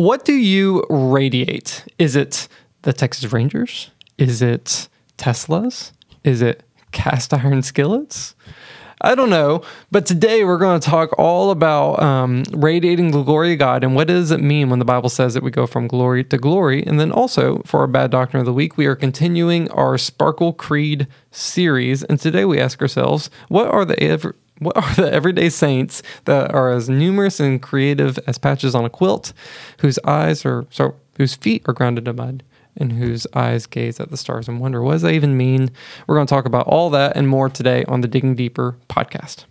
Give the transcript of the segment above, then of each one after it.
What do you radiate? Is it the Texas Rangers? Is it Teslas? Is it cast iron skillets? I don't know, but today we're going to talk all about um, radiating the glory of God and what does it mean when the Bible says that we go from glory to glory. And then also for our bad doctrine of the week, we are continuing our Sparkle Creed series. And today we ask ourselves, what are the ever, what are the everyday saints that are as numerous and creative as patches on a quilt, whose eyes are so whose feet are grounded in mud? and whose eyes gaze at the stars and wonder what does that even mean? We're going to talk about all that and more today on the Digging Deeper podcast.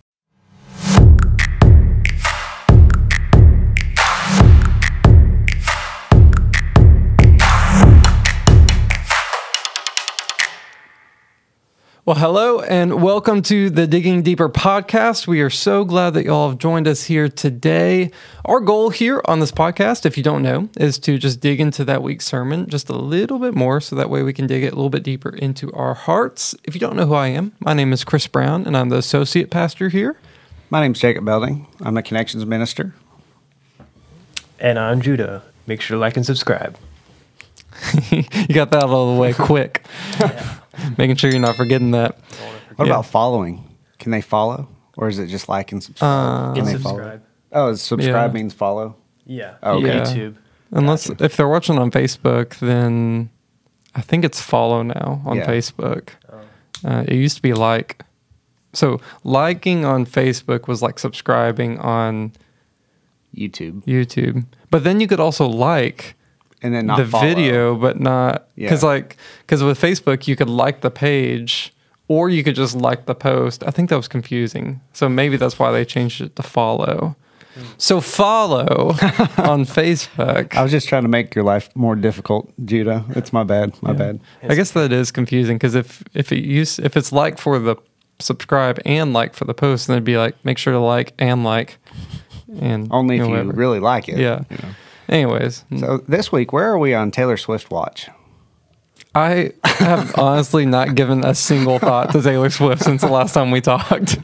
Well, hello and welcome to the Digging Deeper podcast. We are so glad that y'all have joined us here today. Our goal here on this podcast, if you don't know, is to just dig into that week's sermon just a little bit more so that way we can dig it a little bit deeper into our hearts. If you don't know who I am, my name is Chris Brown and I'm the associate pastor here. My name's Jacob Belding. I'm the connections minister. And I'm Judah. Make sure to like and subscribe. you got that out of the way quick. Making sure you're not forgetting that. What Yeah. about following? Can they follow? Or is it just like and subscribe? Can And they follow? Oh, subscribe Yeah. means follow? Yeah. Okay. Yeah. YouTube. Unless if they're watching on Facebook, then I think it's follow now on Yeah. Facebook. Uh, it used to be like. So liking on Facebook was like subscribing on YouTube. YouTube, but then you could also like And then not the follow. video, but not because Yeah. like because with Facebook you could like the page or you could just like the post. I think that was confusing, so maybe that's why they changed it to follow. So follow on Facebook. I was just trying to make your life more difficult, Judah. It's my bad. My bad. I guess that is confusing because if if it use if it's like for the subscribe and like for the post, then it'd be like make sure to like and like and Only if know, you really like it. yeah. you know. Anyways, So this week, where are we on Taylor Swift watch? I have honestly not given a single thought to Taylor Swift since the last time we talked.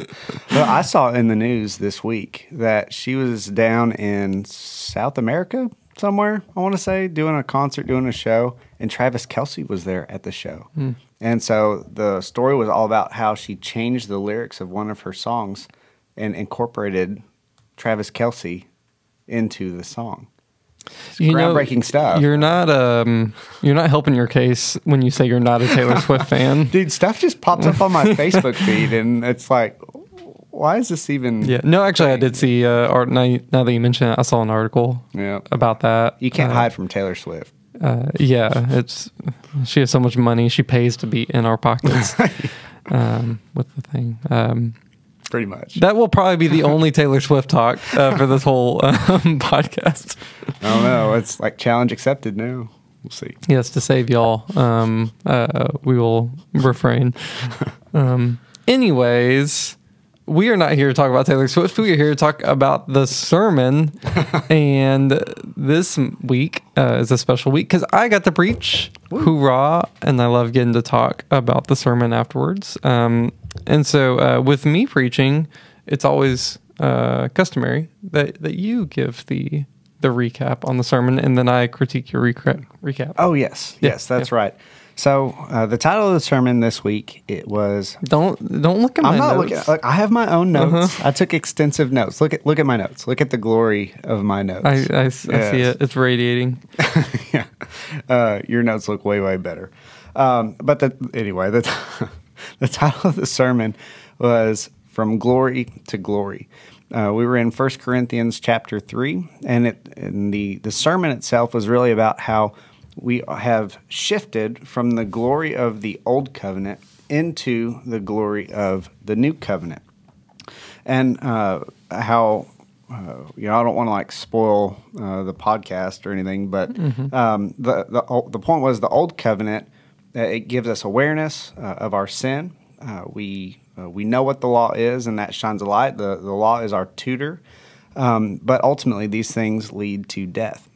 Well, I saw in the news this week that she was down in South America somewhere, I want to say, doing a concert, doing a show, and Travis Kelce was there at the show. Hmm. And so the story was all about how she changed the lyrics of one of her songs and incorporated Travis Kelce into the song. You groundbreaking stuff. You're not um you're not helping your case when you say you're not a Taylor Swift fan. Dude, stuff just pops up on my Facebook feed, and it's like, why is this even? Yeah. No, actually, I did see uh, art. Now, you- now that you mention it, I saw an article Yeah. about that. You can't Uh, hide from Taylor Swift. Uh, yeah, it's she has so much money. She pays to be in our pockets. um, with the thing. Um, Pretty much. that will probably be the only Taylor Swift talk uh, for this whole um, podcast. I don't know. It's like challenge accepted now. We'll see. Yes, to save y'all, um, uh, we will refrain. Um, anyways, we are not here to talk about Taylor Swift. We are here to talk about the sermon. and this week uh, is a special week because I got to preach. Hoorah! And I love getting to talk about the sermon afterwards. Um, and so, uh, with me preaching, it's always uh, customary that, that you give the the recap on the sermon, and then I critique your recap. recap. Oh yes, Yeah, yes, that's right. So uh, the title of the sermon this week it was. Don't don't look at my I'm not notes. looking. Look, I have my own notes. Uh-huh. I took extensive notes. Look at look at my notes. Look at the glory of my notes. I, see Yes. it. It's radiating. yeah, uh, your notes look way way better. Um, but the, anyway, the the title of the sermon was from glory to glory. Uh, we were in 1 Corinthians chapter three, and it and the the sermon itself was really about how we have shifted from the glory of the old covenant into the glory of the new covenant and uh, how uh, you know I don't want to like spoil uh, the podcast or anything, but um, the the the point was the old covenant. Uh, it gives us awareness uh, of our sin. Uh, we uh, we know what the law is, and that shines a light. the The law is our tutor, um, but ultimately these things lead to death.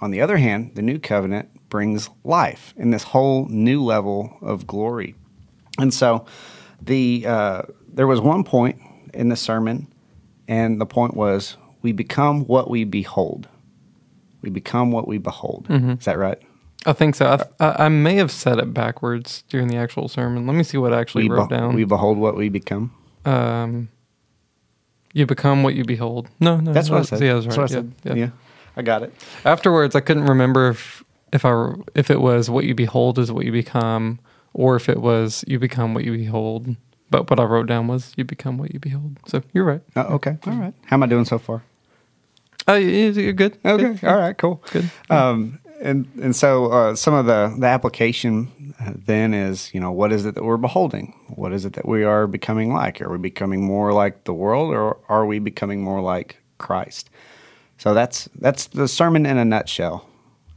On the other hand, the new covenant brings life in this whole new level of glory. And so, the uh, there was one point in the sermon, and the point was we become what we behold. we become what we behold. Mm-hmm. Is that right? I think so. I, th- I, I may have said it backwards during the actual sermon. Let me see what I actually We, wrote be- down. we behold what we become. um, you become what you behold. No, no, That's what I said. Yeah, that's right. I yeah, said. yeah. yeah, I got it. Afterwards, I couldn't remember if if I if it was what you behold is what you become, or if it was you become what you behold. But what I wrote down was you become what you behold. So you're right. Oh, okay. All right. How am I doing so far? Oh, you- you're good. Okay. Good. All right. Cool. Good. Um, and and so uh, some of the the application uh, then is you know what is it that we're beholding? What is it that we are becoming like? Are we becoming more like the world, or are we becoming more like Christ? So that's that's the sermon in a nutshell.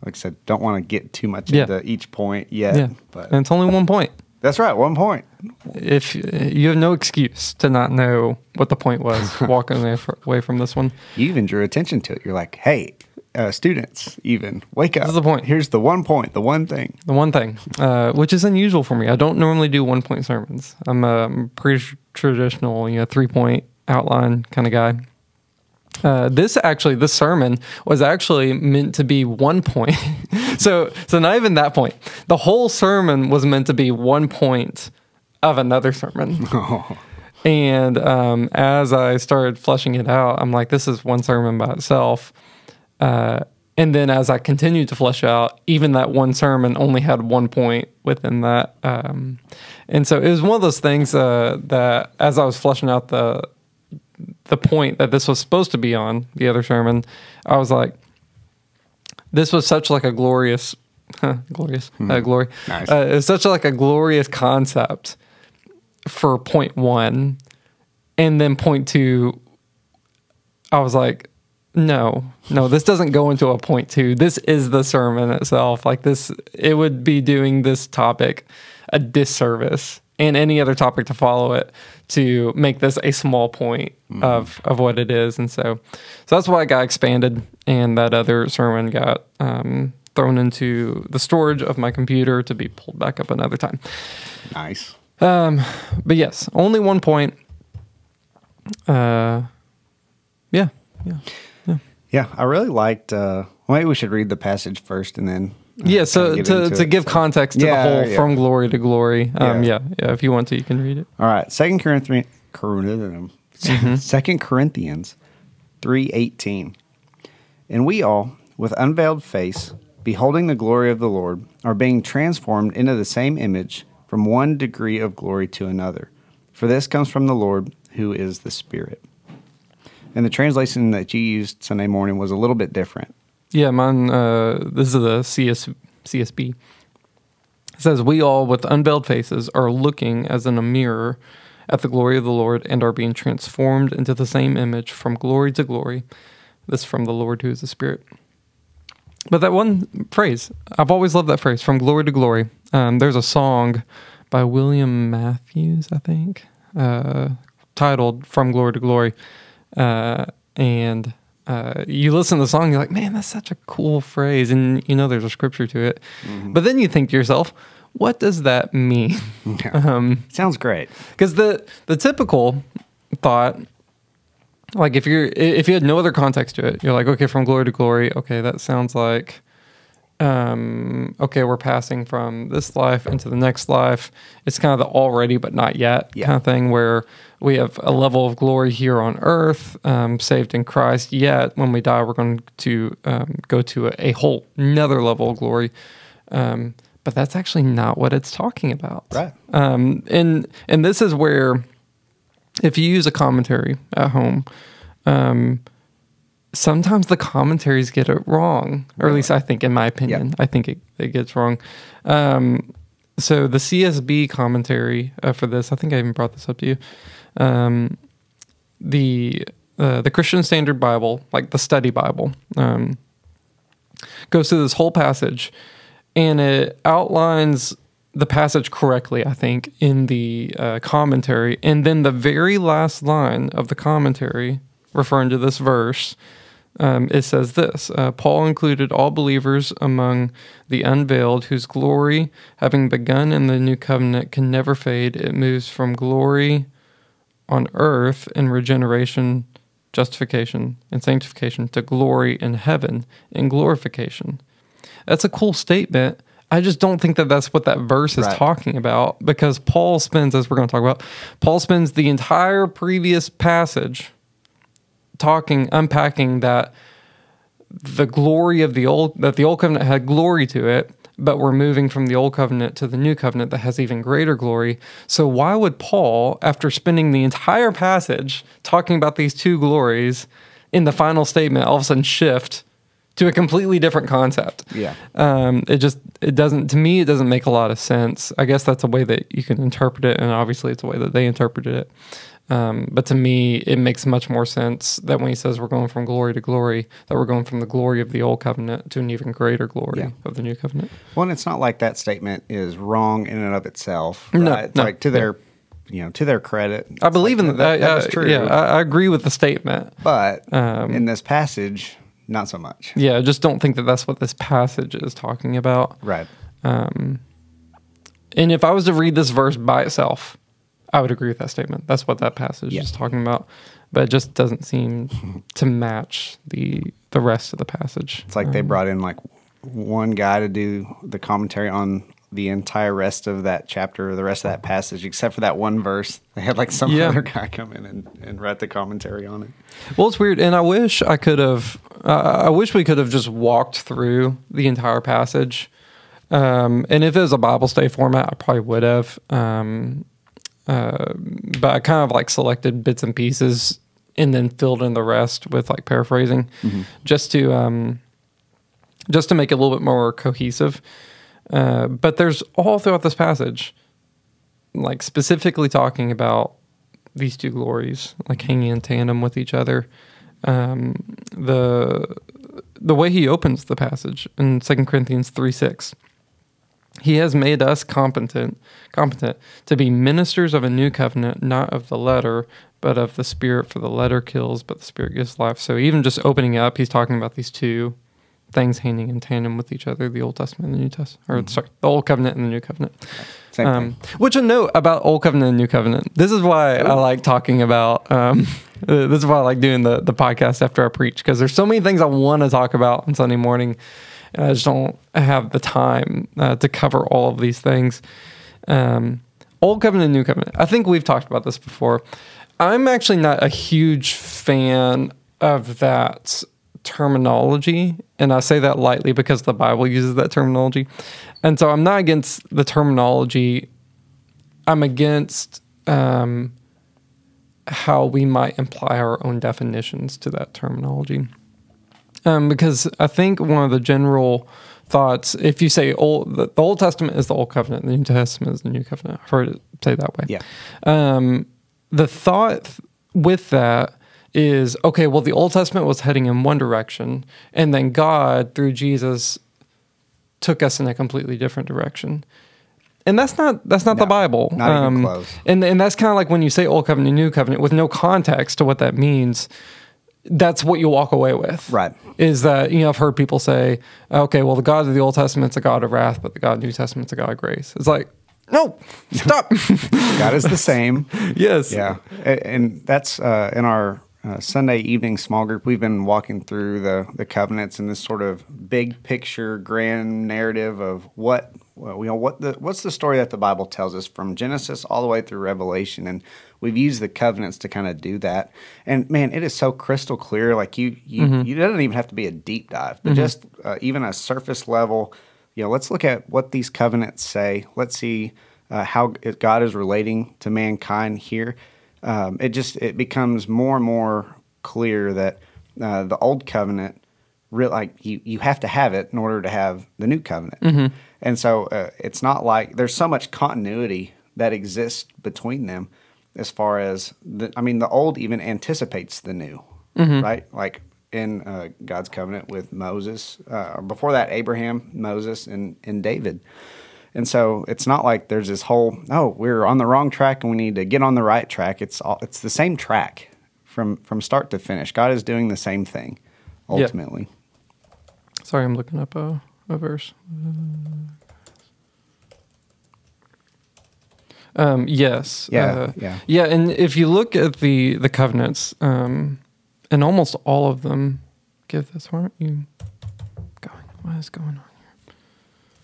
Like I said, don't want to get too much Yeah. into each point yet, Yeah, but and it's only one point. that's right. One point. If you have no excuse to not know what the point was, walking away, from this one. You even drew attention to it. You're like, hey, uh, students, even wake up. This is the point. Here's the one point, the one thing. The one thing, uh, which is unusual for me, I don't normally do one point sermons. I'm a pretty traditional, you know, three point outline kind of guy. Uh, this actually, this sermon was actually meant to be one point. so, so not even that point. The whole sermon was meant to be one point of another sermon. And um, as I started fleshing it out, I'm like, this is one sermon by itself. Uh, and then as I continued to flesh out, even that one sermon only had one point within that. Um, and so it was one of those things uh, that as I was fleshing out the the point that this was supposed to be on the other sermon, I was like, this was such like a glorious, glorious, uh, glory. Nice. Uh, it's such like a glorious concept for point one, and then point two. I was like, no, no, this doesn't go into a point two. This is the sermon itself. Like this, it would be doing this topic a disservice and any other topic to follow it to make this a small point of of what it is. And so, so that's why it got expanded, and that other sermon got um, thrown into the storage of my computer to be pulled back up another time. Nice. Um, but yes, only one point. Uh, yeah, yeah. Yeah, I really liked. Uh, well, maybe we should read the passage first and then. Yeah, so to, to it. give context to Yeah, the whole yeah. from glory to glory, um, Yeah. yeah. yeah, if you want to, you can read it. All right, Second Corinthians, Mm-hmm. Second Corinthians, three eighteen, and we all, with unveiled face, beholding the glory of the Lord, are being transformed into the same image from one degree of glory to another. For this comes from the Lord, who is the Spirit. And the translation that you used Sunday morning was a little bit different. Yeah, mine. Uh, this is the CS, CSB. It says, "We all, with unveiled faces, are looking as in a mirror at the glory of the Lord, and are being transformed into the same image from glory to glory." This from the Lord, who is the Spirit. But that one phrase, I've always loved that phrase, "from glory to glory." Um, there's a song by William Matthews, I think, uh, titled "From Glory to Glory," uh, and uh, you listen to the song, you're like, man, that's such a cool phrase. And you know there's a scripture to it. But then you think to yourself, what does that mean? Um, Sounds great. Because the, the typical thought, like if you're if you had no other context to it, you're like, okay, from glory to glory, okay, that sounds like um okay we're passing from this life into the next life it's kind of the already but not yet Yeah. kind of thing where we have a level of glory here on earth um, saved in christ yet when we die we're going to um, go to a, a whole another level of glory um, but that's actually not what it's talking about Right. um, and and this is where if you use a commentary at home um, sometimes the commentaries get it wrong, or at least I think, in my opinion, Yeah. I think it, it gets wrong. Um, so the CSB commentary uh, for this, I think I even brought this up to you. Um, the uh, the Christian Standard Bible, like the Study Bible, um, goes through this whole passage, and it outlines the passage correctly, I think, in the uh, commentary, and then the very last line of the commentary, referring to this verse, um, it says this uh, Paul included all believers among the unveiled, whose glory, having begun in the new covenant, can never fade. It moves from glory on earth in regeneration justification and sanctification to glory in heaven in glorification. That's a cool statement. I just don't think that that's what that verse is Right. talking about because Paul spends, as we're going to talk about, Paul spends the entire previous passage talking, unpacking that the glory of the old that the old covenant had glory to it but we're moving from the old covenant to the new covenant that has even greater glory. So why would paul after spending the entire passage talking about these two glories in the final statement all of a sudden shift to a completely different concept? Yeah. um, it just it doesn't to me it doesn't make a lot of sense. I guess that's a way that you can interpret it and obviously it's a way that they interpreted it um, but to me it makes much more sense that when he says we're going from glory to glory that we're going from the glory of the old covenant to an even greater glory Yeah. of the new covenant Well, and it's not like that statement is wrong in and of itself. No. It's no, like to their, you know, to their credit. i believe like, in that, that. uh, true. yeah I, I agree with the statement but Um, in this passage, not so much. yeah i just don't think that that's what this passage is talking about Right. Um, and if I was to read this verse by itself, I would agree with that statement. That's what that passage Yeah. is talking about. But it just doesn't seem to match the the rest of the passage. It's like they brought in like one guy to do the commentary on the entire rest of that chapter or the rest of that passage, except for that one verse. They had like some Yeah. other guy come in and, and write the commentary on it. Well, it's weird, and I wish I could have. Uh, I wish we could have just walked through the entire passage. Um, and if it was a Bible study format, I probably would have. Um, uh, but I kind of like selected bits and pieces and then filled in the rest with like paraphrasing, just to um, just to make it a little bit more cohesive. Uh, but there's all throughout this passage, like specifically talking about these two glories, like hanging in tandem with each other. Um, the the way he opens the passage in Second Corinthians 3 6. He has made us competent, competent to be ministers of a new covenant, not of the letter, but of the spirit. For the letter kills, but the spirit gives life. So even just opening up, he's talking about these two things hanging in tandem with each other: the Old Testament and the New Testament, or sorry, the Old Covenant and the New Covenant. Same Um, thing. which a note about Old Covenant and New Covenant. This is why I like talking about. Um, this is why I like doing the the podcast after I preach because there's so many things I want to talk about on Sunday morning, and I just don't have the time uh, to cover all of these things. Um, Old Covenant New Covenant. I think we've talked about this before. I'm actually not a huge fan of that terminology, and I say that lightly because the Bible uses that terminology. And so I'm not against the terminology. I'm against um, how we might imply our own definitions to that terminology. Um, because I think one of the general thoughts, if you say old, the, the Old Testament is the Old Covenant, the New Testament is the New Covenant. I've heard it say that way. Yeah. Um, the thought th- with that is okay, well, the Old Testament was heading in one direction, and then God, through Jesus, took us in a completely different direction. And that's not that's not the No, Bible. Um, not even close. And and that's kind of like when you say Old Covenant, New Covenant, with no context to what that means. That's what you walk away with. Right. Is that you know I've heard people say, okay, well the God of the Old Testament's a God of wrath, but the God of the New Testament's a God of grace. It's like, no, stop. God is the same. yes. Yeah, and that's uh, in our uh, Sunday evening small group. We've been walking through the the covenants and this sort of big picture, grand narrative of what well, you know what the what's the story that the Bible tells us from Genesis all the way through Revelation, and we've used the covenants to kind of do that. And man, it is so crystal clear. Like you, you, you doesn't even have to be a deep dive, but just uh, even a surface level. You know, let's look at what these covenants say. Let's see uh, how God is relating to mankind here. Um, it just it becomes more and more clear that uh, the old covenant, real like you you have to have it in order to have the new covenant. And so uh, it's not like there's so much continuity that exists between them, as far as the, I mean, the old even anticipates the new, right? Like in uh, God's covenant with Moses, uh, or before that, Abraham, Moses, and and David. And so it's not like there's this whole oh we're on the wrong track and we need to get on the right track. It's all it's the same track from from start to finish. God is doing the same thing ultimately. Sorry, I'm looking up a, a verse. Um, yes. Yeah, uh, yeah. Yeah, and if you look at the the covenants, um, and almost all of them give this. Why aren't you going? What is going on?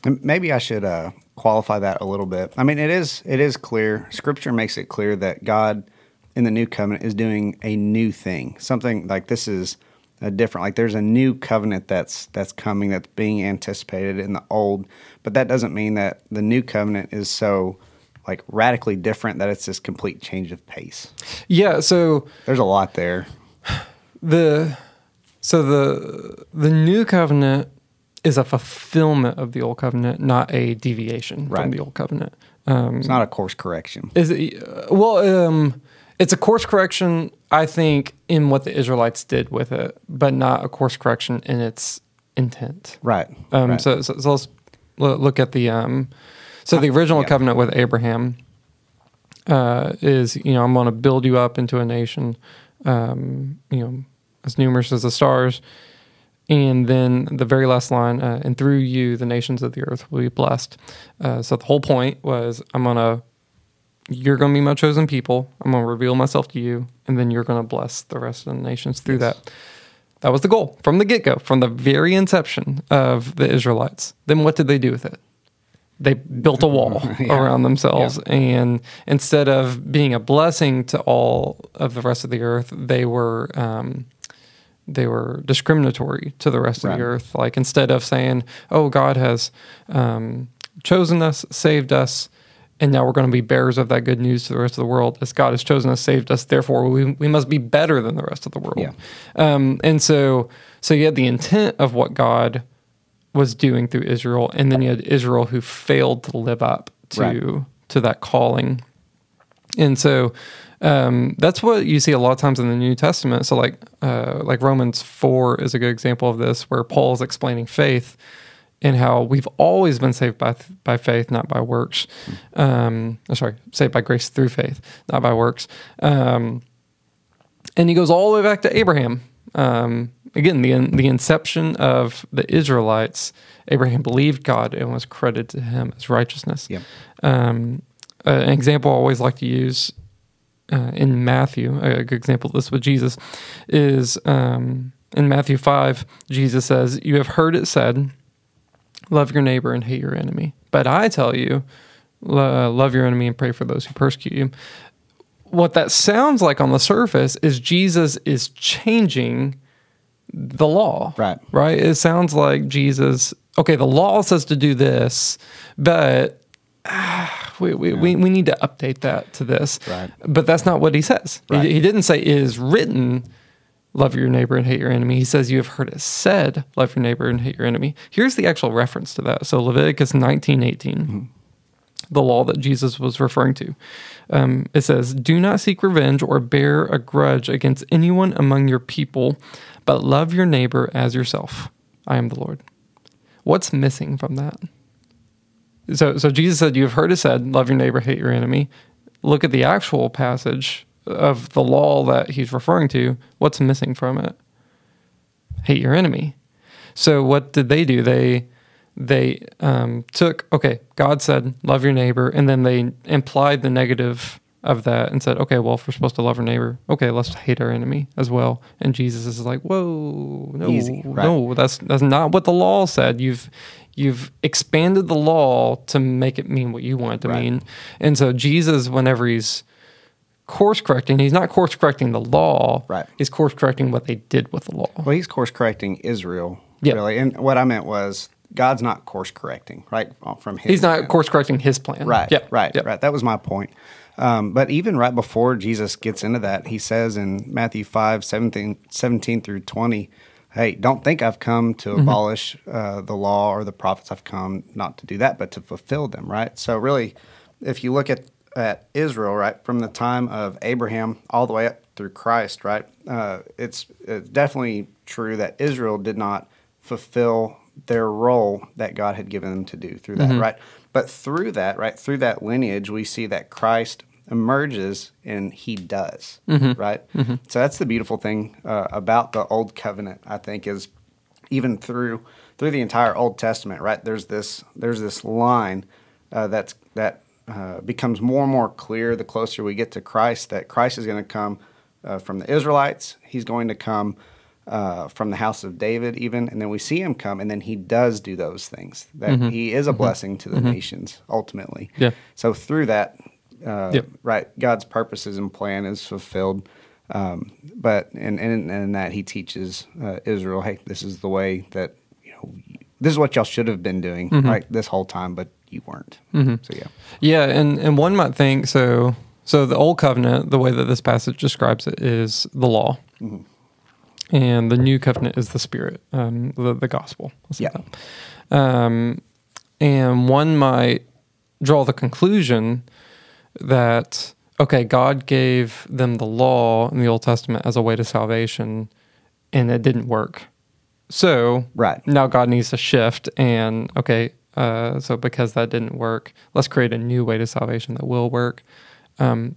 And maybe I should uh, qualify that a little bit. I mean, it is it is clear. Scripture makes it clear that God in the new covenant is doing a new thing. Something like this is a different. Like there's a new covenant that's that's coming that's being anticipated in the old, but that doesn't mean that the new covenant is so like radically different that it's this complete change of pace. Yeah. So There's a lot there. the so the the new covenant is a fulfillment of the old covenant, not a deviation Right. from the old covenant. Um, It's not a course correction. Is it, uh, well, um, it's a course correction, I think, in what the Israelites did with it, but not a course correction in its intent. Right. Um, right. so, so, so let's look at the um, so the original Yeah. covenant with Abraham uh, is you know I'm going to build you up into a nation, um, you know, as numerous as the stars, and then the very last line, uh, and through you the nations of the earth will be blessed. Uh, so the whole point was I'm gonna you're going to be my chosen people. I'm going to reveal myself to you, and then you're going to bless the rest of the nations through Yes. that. That was the goal from the get go, from the very inception of the Israelites. Then what did they do with it? They built a wall Yeah. around themselves. And instead of being a blessing to all of the rest of the earth, they were. Um, they were discriminatory to the rest of the earth. Like instead of saying, "Oh, God has um, chosen us, saved us, and now we're going to be bearers of that good news to the rest of the world," as God has chosen us, saved us, therefore we, we must be better than the rest of the world. Yeah. Um, and so, so you had the intent of what God was doing through Israel, and then you had Israel who failed to live up to Right. to that calling. And so um, that's what you see a lot of times in the New Testament. So like uh, like Romans four is a good example of this, where Paul is explaining faith and how we've always been saved by by faith, not by works. Um, oh, sorry, saved by grace through faith, not by works. Um, and he goes all the way back to Abraham. Um, again, the the inception of the Israelites. Abraham believed God and was credited to him as righteousness. Yep. Um, uh, an example I always like to use uh, in Matthew, a good example of this with Jesus, is um, in Matthew 5, Jesus says, You have heard it said, love your neighbor and hate your enemy. But I tell you, lo- love your enemy and pray for those who persecute you. What that sounds like on the surface is Jesus is changing the law. Right. Right? It sounds like Jesus, okay, the law says to do this, but ah, we, we, we, we need to update that to this. Right. But that's not what he says. He- Right. He, didn't say it is written, love your neighbor and hate your enemy. He says you have heard it said, love your neighbor and hate your enemy. Here's the actual reference to that. So Leviticus 19, 18 the law that Jesus was referring to. Um, it says, Do not seek revenge or bear a grudge against anyone among your people, but love your neighbor as yourself. I am the Lord. What's missing from that? So, so Jesus said, You have heard it said, love your neighbor, hate your enemy. Look at the actual passage of the law that he's referring to. What's missing from it? Hate your enemy. So what did they do? They they um, took okay. God said love your neighbor, and then they implied the negative of that and said, okay, well, if we're supposed to love our neighbor, okay, let's hate our enemy as well. And Jesus is like, whoa, no, Easy, right. no, that's that's not what the law said. You've you've expanded the law to make it mean what you want it to Right. mean. And so Jesus, whenever he's course correcting, he's not course correcting the law. Right. He's course correcting what they did with the law. Well, he's course correcting Israel, Yeah. really. And what I meant was God's not course correcting, right? From his He's not end. course correcting his plan. Right, Yeah. right, right. That was my point. Um, but even right before Jesus gets into that, he says in Matthew 5, 17, 17 through 20, hey, don't think I've come to Mm-hmm. abolish uh, the law or the prophets. I've come not to do that, but to fulfill them, right? So really, if you look at, at Israel, right, from the time of Abraham all the way up through Christ, right, uh, it's, it's definitely true that Israel did not fulfill their role that God had given them to do through that, right? But through that, right, through that lineage, we see that Christ emerges and he does, right? So that's the beautiful thing uh, about the old covenant, I think, is even through through the entire Old Testament, right? There's this there's this line uh, that's that uh, becomes more and more clear the closer we get to Christ that Christ is going to come uh, from the Israelites. He's going to come uh, from the house of David, even, and then we see him come, and then he does do those things. That he is a blessing to the nations ultimately. Yeah. So through that, uh, Yep. right, God's purposes and plan is fulfilled. Um, but and and in that he teaches uh, Israel, hey, this is the way that you know, this is what y'all should have been doing right this whole time, but you weren't. So yeah, Yeah, and and one might think so. So the old covenant, the way that this passage describes it, is the law, and the new covenant is the spirit, um, the the gospel. Yeah. Um, and one might draw the conclusion that okay, God gave them the law in the Old Testament as a way to salvation, and it didn't work. So Right. now God needs to shift, and okay, uh, so because that didn't work, let's create a new way to salvation that will work. Um,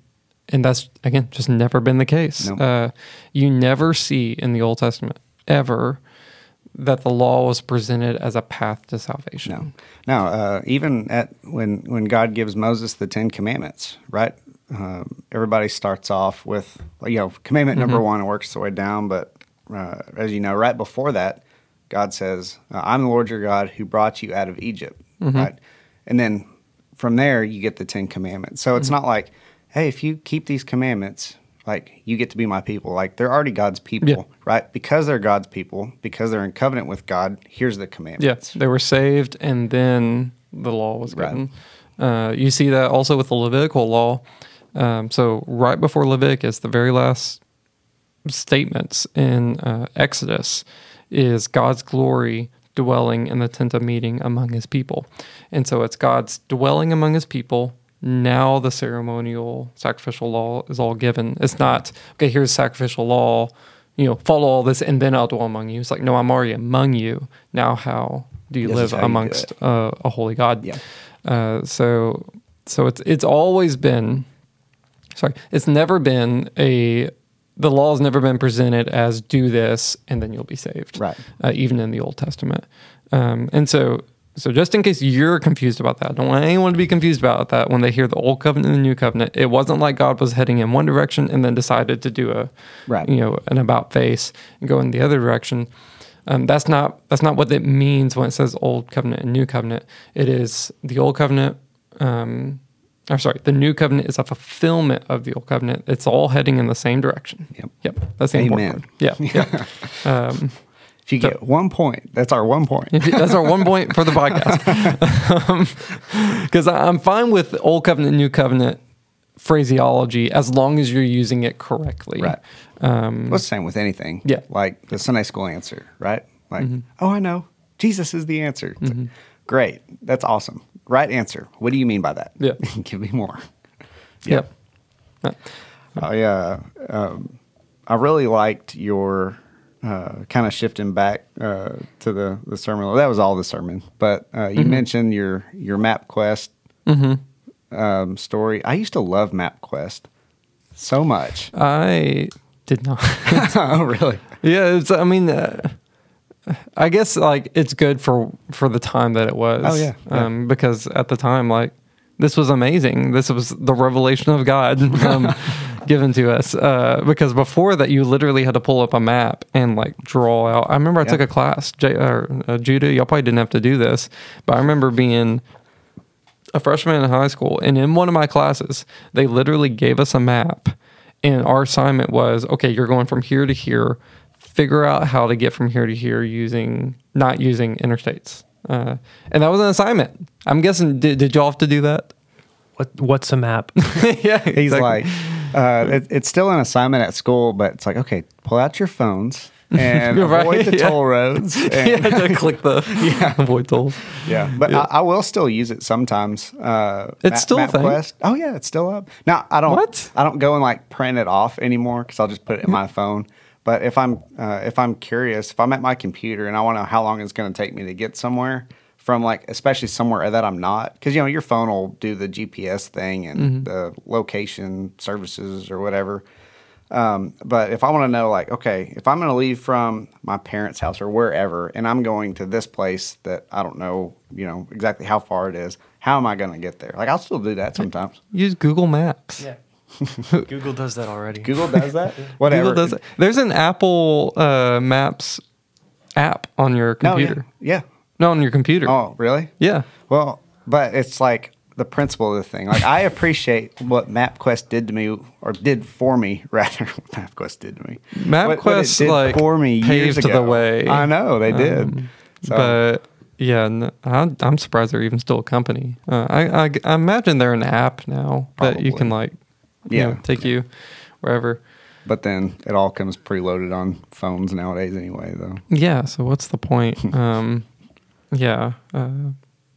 and that's again just never been the case. No. Uh, you never see in the Old Testament ever that the law was presented as a path to salvation. no, no. Uh, even at when when God gives Moses the Ten Commandments, right? Um, everybody starts off with you know commandment number one and works the way down. But uh, as you know, right before that, God says, uh, "I'm the Lord your God who brought you out of Egypt," right? And then from there, you get the Ten Commandments. So it's not like, hey, if you keep these commandments, like you get to be my people. Like they're already God's people, Yeah. right? Because they're God's people, because they're in covenant with God. Here's the Yeah, commandments. they were saved, and then the law was Right. given. Uh, you see that also with the Levitical law. Um, so right before Leviticus, the very last statements in uh, Exodus is God's glory dwelling in the tent of meeting among His people, and so it's God's dwelling among His people. Now the ceremonial sacrificial law is all given. It's not okay. Here's sacrificial law. You know, follow all this, and then I'll dwell among you. It's like, no, I'm already among you. Now, how do you This live you amongst uh, a holy God? Yeah. Uh, so, so it's it's always been sorry, it's never been a the law has never been presented as do this and then you'll be saved. Right. Uh, even in the Old Testament. Um, and so so just in case you're confused about that, I don't want anyone to be confused about that when they hear the old covenant and the new covenant. It wasn't like God was heading in one direction and then decided to do a Right. you know, an about face and go in the other direction. Um, that's not that's not what it means when it says old covenant and new covenant. It is the old covenant um, or sorry, the new covenant is a fulfillment of the old covenant. It's all heading in the same direction. Yep. Yep. That's the important Amen. part. Yeah. yeah. um, If you get one point, that's our one point. that's our one point for the podcast. Because I'm fine with old covenant, new covenant phraseology as long as you're using it correctly. Right. Um, Well, it's the same with anything. Yeah. Like the Sunday school answer, right? Like, oh, I know. Jesus is the answer. It's like, Great. That's awesome. Right answer. What do you mean by that? Yeah. Give me more. Yep. I, uh, um, I really liked your uh, kind of shifting back uh, to the, the sermon. That was all the sermon. But uh, you mentioned your, your MapQuest um, story. I used to love MapQuest so much. I did not. oh, really? yeah. It's, I mean, uh, I guess like it's good for for the time that it was. Oh, yeah, yeah. Um, because at the time, like this was amazing. This was the revelation of God um, given to us. Uh, because before that, you literally had to pull up a map and like draw out. I remember I Yeah. took a class, J, or, uh, Judah. Y'all probably didn't have to do this, but I remember being a freshman in high school, and in one of my classes, they literally gave us a map, and our assignment was, okay, you're going from here to here. Figure out how to get from here to here using not using interstates, uh, and that was an assignment. I'm guessing did, did y'all have to do that? What What's a map? yeah, He's like, uh, it, it's still an assignment at school, but it's like, okay, pull out your phones and Right, avoid the yeah. toll roads. And, to click the yeah. avoid tolls. yeah, but I, I will still use it sometimes. Uh, It's still a thing? MapQuest. Oh yeah, it's still up. Now I don't. What? I don't go and like print it off anymore because I'll just put it in my phone. But if I'm uh, if I'm curious, if I'm at my computer and I want to know how long it's going to take me to get somewhere from like especially somewhere that I'm not because you know your phone will do the GPS thing and Mm-hmm. the location services or whatever. Um, but if I want to know, like, okay, if I'm going to leave from my parents' house or wherever, and I'm going to this place that I don't know, you know, exactly how far it is, how am I going to get there? Like, I'll still do that sometimes. Use Google Maps. Yeah. Google does that already. Google does that. Whatever. Google does it. There's an Apple uh, Maps app on your No, yeah. computer. yeah. No, on your computer. Oh, really? Yeah. Well, but it's like the principle of the thing. Like I appreciate what MapQuest did to me, or did for me, rather. what MapQuest did to me. What- what MapQuest did like for me years paved the ago. way. I know they did. Um, So- But yeah, n- I'm, I'm surprised they're even still a company. Uh, I, I I imagine they're an app now that you can like, you Yeah. know, take you wherever. But then it all comes preloaded on phones nowadays, anyway. Though. Yeah. So what's the point? um, yeah. Uh,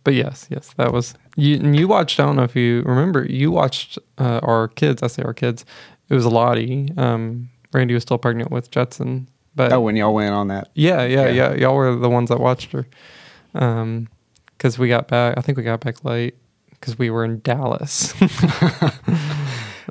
but yes, yes, that was you. And you watched. I don't know if you remember. You watched uh, our kids. I say our kids. It was Lottie. Um, Randy was still pregnant with Jetson. But Oh, when y'all went on that. Yeah, yeah, Yeah. yeah. Y'all were the ones that watched her. Um, because we got back. I think we got back late because we were in Dallas.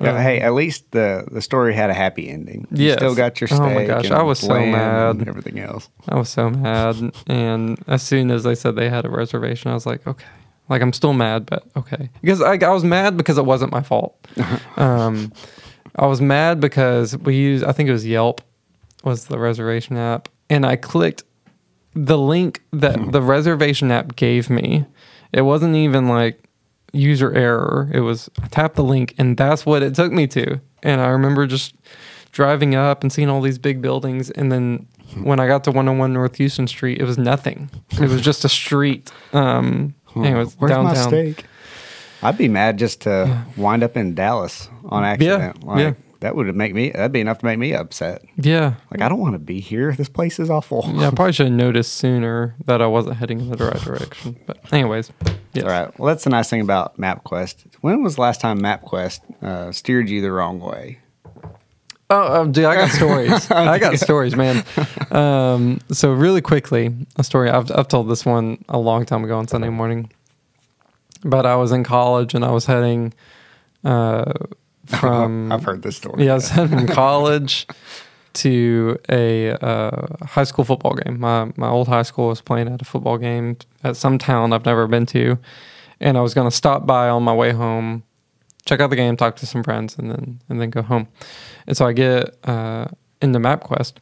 Yeah, hey, at least the the story had a happy ending. You Yes. still got your steak. Oh my gosh, I was so mad. Everything else. I was so mad, and as soon as they said they had a reservation, I was like, okay. Like I'm still mad, but okay. Because I, I was mad because it wasn't my fault. um, I was mad because we used. I think it was Yelp was the reservation app, and I clicked the link that the reservation app gave me. It wasn't even like user error. It was I tapped the link and that's what it took me to. And I remember just driving up and seeing all these big buildings and then when I got to 101 North Houston Street, it was nothing. It was just a street. Um and it was Where's downtown. my steak? I'd be mad just to wind up in Dallas on accident. like, yeah. That would make me. That'd be enough to make me upset. Yeah. Like I don't want to be here. This place is awful. Yeah, I probably should have noticed sooner that I wasn't heading in the right direction. But anyways, yes. All right. Well, that's the nice thing about MapQuest. When was the last time MapQuest uh, steered you the wrong way? Oh, oh, dude, I got stories. I got stories, man. Um, so really quickly, a story. I've I've told this one a long time ago on Sunday morning, but I was in college and I was heading uh, from I've heard this story. yeah, I was heading from college to a uh, high school football game. My my old high school was playing at a football game at some town I've never been to, and I was going to stop by on my way home, check out the game, talk to some friends, and then and then go home. And so I get uh, into MapQuest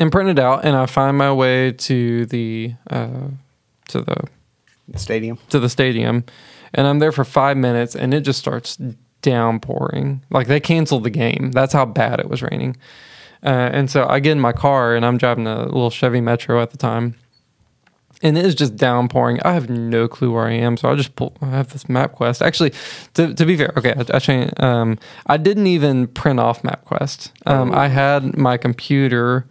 and print it out, and I find my way to the uh, to the Stadium. to the stadium and I'm there for five minutes and it just starts downpouring. Like they canceled the game. That's how bad it was raining. Uh, and so I get in my car and I'm driving a little Chevy Metro at the time. And it is just downpouring. I have no clue where I am, so I just pull. I have this MapQuest. Actually, to, to be fair, okay, I, I changed. Um, I didn't even print off MapQuest. Um, I had my computer,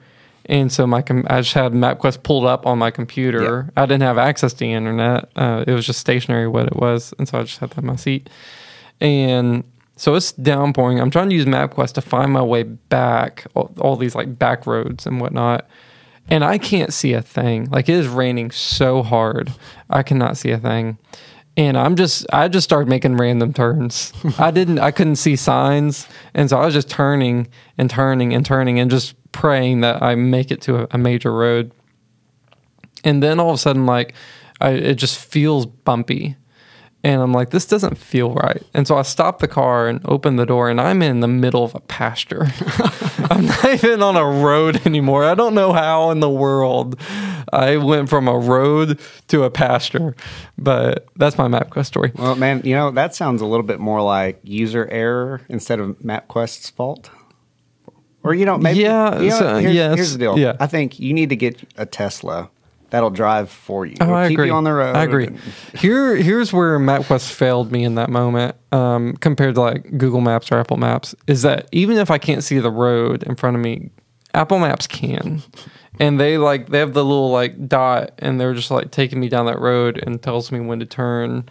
and so my com- I just had MapQuest pulled up on my computer. I didn't have access to the internet. Uh, it was just stationary what it was, and so I just had that in my seat. And so it's downpouring. I'm trying to use MapQuest to find my way back, all, all these like back roads and whatnot. And I can't see a thing. Like it is raining so hard. I cannot see a thing. And I'm just I just started making random turns. I didn't I couldn't see signs. And so I was just turning and turning and turning and just praying that I make it to a, a major road. And then all of a sudden like I, it just feels bumpy. And I'm like, this doesn't feel right. And so I stop the car and open the door, and I'm in the middle of a pasture. I'm not even on a road anymore. I don't know how in the world I went from a road to a pasture, but that's my MapQuest story. Well, man, you know that sounds a little bit more like user error instead of MapQuest's fault. Or you know, maybe Yeah, You know, so- here's, yes, here's the deal. yeah. I think you need to get a Tesla that'll drive for you. Oh, I keep agree. you on the road. I agree. Here, here's where MapQuest failed me in that moment, um, compared to like Google Maps or Apple Maps. Is that even if I can't see the road in front of me, Apple Maps can, and they like they have the little like dot, and they're just like taking me down that road and tells me when to turn.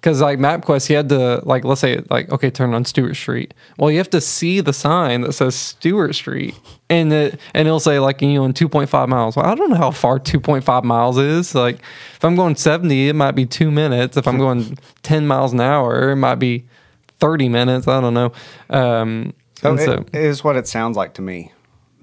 Because like MapQuest, you had to like let's say like okay, turn on Stewart Street. Well, you have to see the sign that says Stewart Street, and it and it'll say like you know in two point five miles. Well, I don't know how far two point five miles is. Like if I'm going seventy, it might be two minutes. If I'm going ten miles an hour, it might be thirty minutes. I don't know. Um, So, and so it is what it sounds like to me.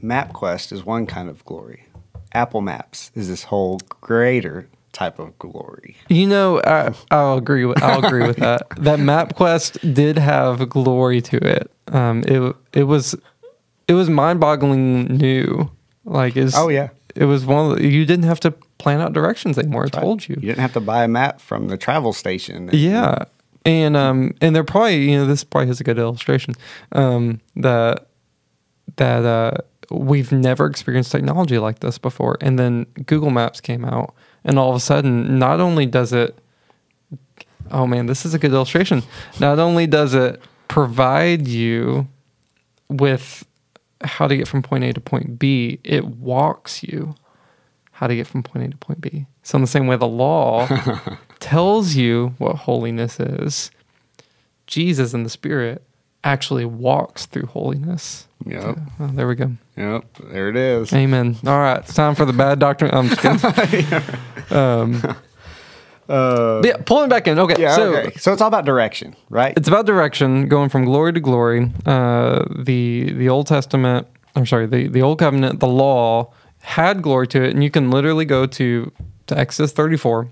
MapQuest is one kind of glory. Apple Maps is this whole greater type of glory. You know, I, I'll agree with I'll agree with that. That MapQuest did have glory to it. Um, it it was it was mind boggling new. Like is Oh, yeah. it was one of the, you didn't have to plan out directions anymore. It told you. You didn't have to buy a map from the travel station. Yeah. And um and they're probably you know this probably is a good illustration um that that uh we've never experienced technology like this before and then Google Maps came out and all of a sudden not only does it oh man this is a good illustration. Not only does it provide you with how to get from point A to point B it walks you how to get from point A to point B. So in the same way the law tells you what holiness is, Jesus in the Spirit actually walks through holiness. Yep. Oh, there we go. Yep. There it is. Amen. All right, it's time for the bad doctrine. I'm just kidding. um, Uh, yeah, pulling back in. Okay, yeah. so okay. So it's all about direction, right? it's about direction, going from glory to glory. Uh, the the Old Testament, I'm sorry, the the Old Covenant, the law had glory to it, and you can literally go to to Exodus 34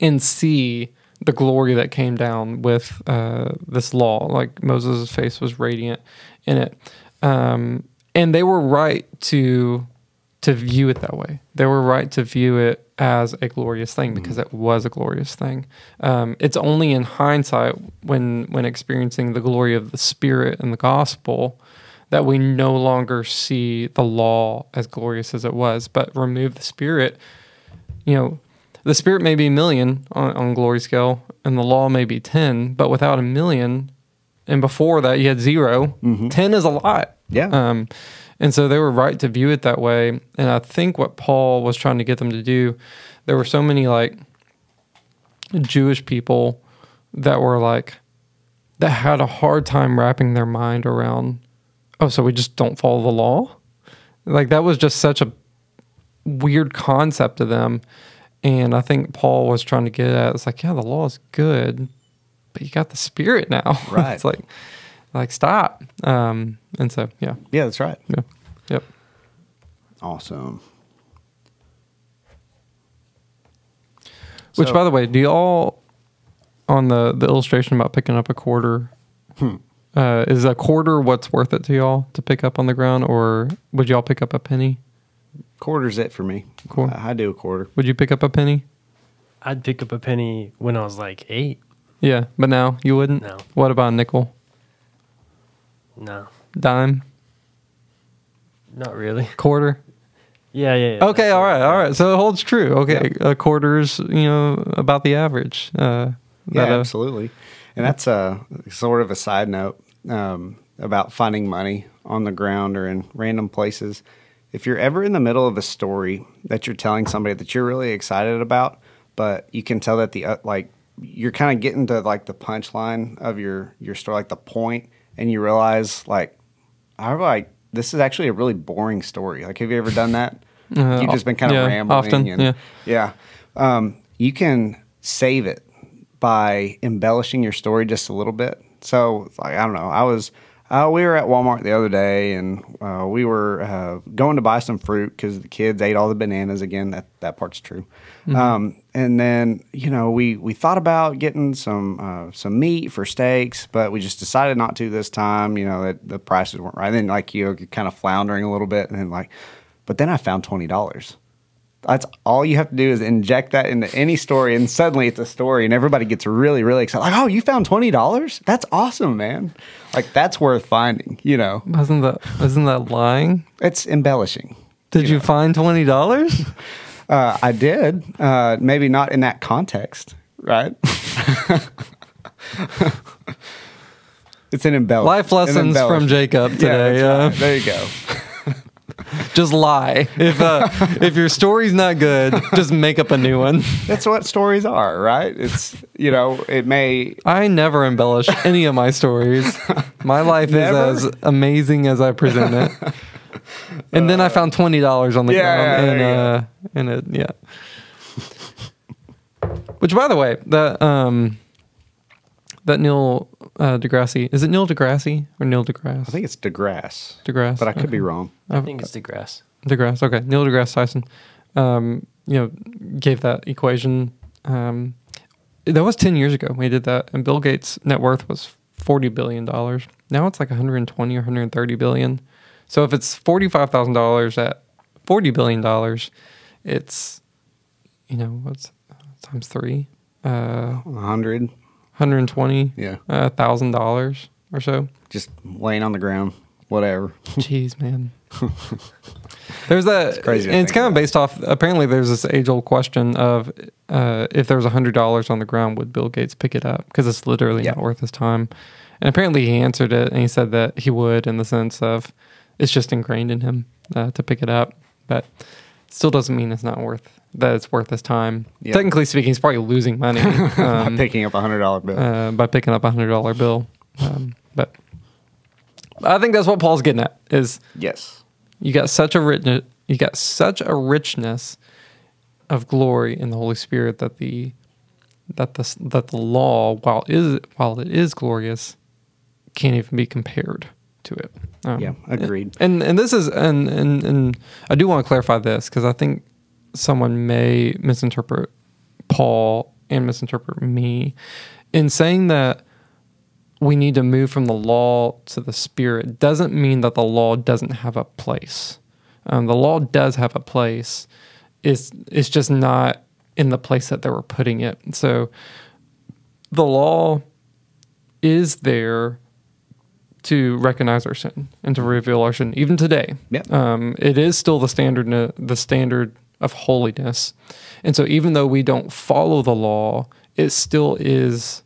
and see the glory that came down with uh, this law. Like Moses' face was radiant in it, um, and they were right to to view it that way. They were right to view it as a glorious thing because it was a glorious thing. Um, it's only in hindsight when when experiencing the glory of the Spirit and the gospel that we no longer see the law as glorious as it was. But remove the Spirit, you know, the Spirit may be a million on, on glory scale, and the law may be ten. But without a million, and before that you had 0 ten is a lot. Yeah. Um, and so they were right to view it that way. And I think what Paul was trying to get them to do, there were so many like Jewish people that were like, that had a hard time wrapping their mind around, oh, so we just don't follow the law? Like that was just such a weird concept to them. And I think Paul was trying to get at it's like, yeah, the law is good, but you got the spirit now. Right. it's like, like stop. Um, and so yeah, yeah, that's right. yeah, yep. Awesome. Which, So- by the way, do y'all on the the illustration about picking up a quarter? Hmm. Uh, is a quarter what's worth it to y'all to pick up on the ground, or would y'all pick up a penny? Quarter's it for me. Cool. I, I do a quarter. Would you pick up a penny? I'd pick up a penny when I was like eight. Yeah, but now you wouldn't. No. What about a nickel, No, dime, not really. quarter? Yeah, yeah. yeah. Okay, all right, all right. So it holds true. Okay, a quarter's you know about the average. Uh, Yeah, that, uh, absolutely. And that's a sort of a side note um, about finding money on the ground or in random places. If you're ever in the middle of a story that you're telling somebody that you're really excited about, but you can tell that the uh, like you're kind of getting to like the punchline of your your story, like the point, and you realize like I like this is actually a really boring story. Like, have you ever done that? Uh, You've just been kind of yeah, rambling. often, and, yeah. yeah. Um, you can save it by embellishing your story just a little bit. So, like, I don't know. I was, uh, we were at Walmart the other day and uh, we were uh, going to buy some fruit because the kids ate all the bananas again. That, that part's true. Um, and then, you know, we, we thought about getting some, uh, some meat for steaks, but we just decided not to this time. You know, that the prices weren't right. And then, like, you know, you're kind of floundering a little bit. And then, like, but then I found $20. That's all you have to do is inject that into any story, and suddenly it's a story, and everybody gets really, really excited. Like, oh, you found twenty dollars? That's awesome, man! Like that's worth finding. You know, wasn't that wasn't that lying? it's embellishing. Did you find twenty dollars? Uh, I did, uh, maybe not in that context, right? it's an embellishment. Life An lessons from. Jacob today. uh, right. there you go. Just lie. If uh, if your story's not good, just make up a new one. That's what stories are, right? It's you know, it may I never embellish any of my stories. My life Never? is as amazing as I present it. And then I found twenty dollars on the Yeah, ground, yeah, and there uh, and it yeah. Which, by the way, the um, that Neil uh, Degrassi is it Neil Degrassi or Neil deGrasse? I think it's DeGrasse, deGrasse, but I could okay. be wrong. I think it's the grass. deGrasse. Okay, Neil deGrasse Tyson. Um, you know, gave that equation. Um, that was 10 years ago when he did that. And Bill Gates' net worth was $40 billion. Now it's like 120 or 130 billion. So if it's $45,000 at $40 billion, it's, you know, what's times three? Uh, 100, 120 yeah, uh, thousand dollars or so. just laying on the ground, whatever. Jeez, man. there's that crazy and it's kind of based off. Apparently, there's this age-old question of uh, if there was a hundred dollars on the ground, would Bill Gates pick it up? Because it's literally not worth his time. And apparently, he answered it, and he said that he would, in the sense of it's just ingrained in him uh, to pick it up, but still doesn't mean it's not worth that it's worth his time. Yeah. Technically speaking, he's probably losing money By um, picking up a hundred dollar bill. uh, by picking up a hundred dollar bill. Um, but I think that's what Paul's getting at is yes. you got such a rich, you got such a richness of glory in the Holy Spirit that the that the that the law, while is while it is glorious, can't even be compared to it. Um, Yeah, agreed. And and this is and and and I do want to clarify this because I think someone may misinterpret Paul and misinterpret me in saying that we need to move from the law to the spirit doesn't mean that the law doesn't have a place. Um, the law does have a place. It's it's just not in the place that they were putting it. So the law is there to recognize our sin and to reveal our sin, even today. Yep. Um, it is still the standard, the standard of holiness, and so even though we don't follow the law, it still is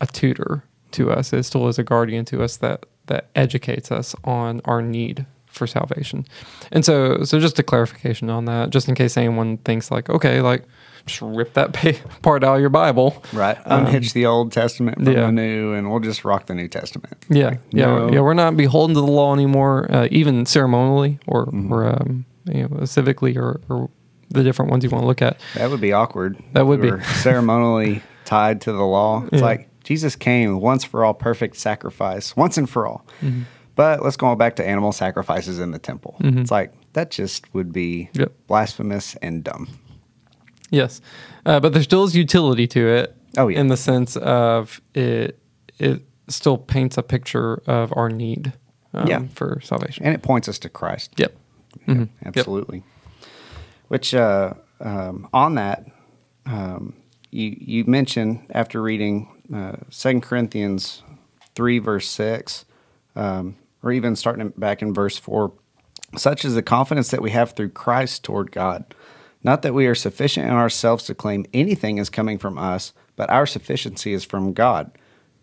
a tutor to us. It still is a guardian to us that that educates us on our need for salvation. And so, so just a clarification on that, just in case anyone thinks like, okay, like just rip that pa- part out of your Bible. Right. Unhitch the Old Testament from Um, yeah. the New, and we'll just rock the New Testament. Yeah, Like, yeah, no. yeah. We're not beholden to the law anymore, uh, even ceremonially or or um, you know, civically or, or the different ones you want to look at. That would be awkward. That would we be. ceremonially tied to the law. It's Yeah. like Jesus came once for all, perfect sacrifice, once and for all. Mm-hmm. But let's go back to animal sacrifices in the temple. It's like that just would be Yep. blasphemous and dumb. Yes, uh, but there still is utility to it. Oh, yeah. in the sense of it it still paints a picture of our need. Um, Yeah. for salvation. And it points us to Christ. yep. Yeah, Mhm. absolutely. Which uh, um, on that, um, you you mentioned after reading uh, Second Corinthians three verse six, um, or even starting back in verse four, such is the confidence that we have through Christ toward God. Not that we are sufficient in ourselves to claim anything is coming from us, but our sufficiency is from God.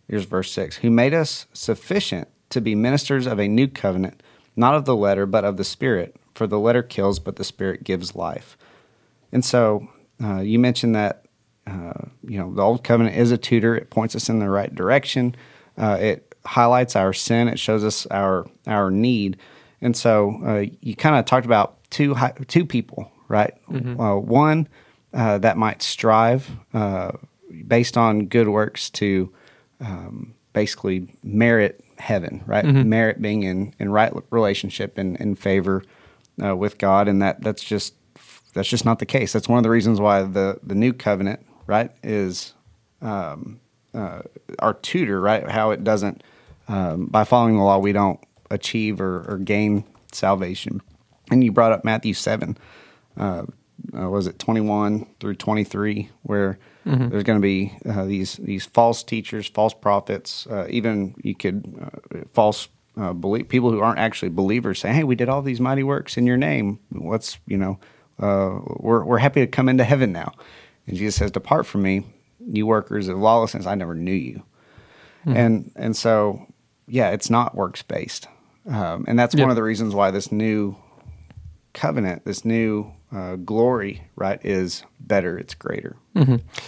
Here's verse 6 Who made us sufficient to be ministers of a new covenant, not of the letter, but of the Spirit. For the letter kills, but the Spirit gives life. And so uh, you mentioned that, uh, you know, the old covenant is a tutor. It points us in the right direction. Uh, it highlights our sin. It shows us our our need. And so uh, you kind of talked about two two people, right? Uh, one uh, that might strive uh, based on good works to um, basically merit heaven, right? Merit being in, in right relationship and in favor uh, with God, and that that's just that's just not the case. That's one of the reasons why the the new covenant, right, is um, uh, our tutor, right? How it doesn't um, by following the law we don't achieve or, or gain salvation. And you brought up Matthew seven. Uh, uh, was it 21 through 23 where there's going to be uh, these these false teachers false prophets uh, even you could uh, false uh, believe people who aren't actually believers say hey we did all these mighty works in your name. What's you know uh, we're, we're happy to come into heaven now. And jesus says depart from me you workers of lawlessness. I never knew you. And and so yeah it's not works based um, and that's Yeah. one of the reasons why this new covenant, this new uh, glory, right, is better. It's greater.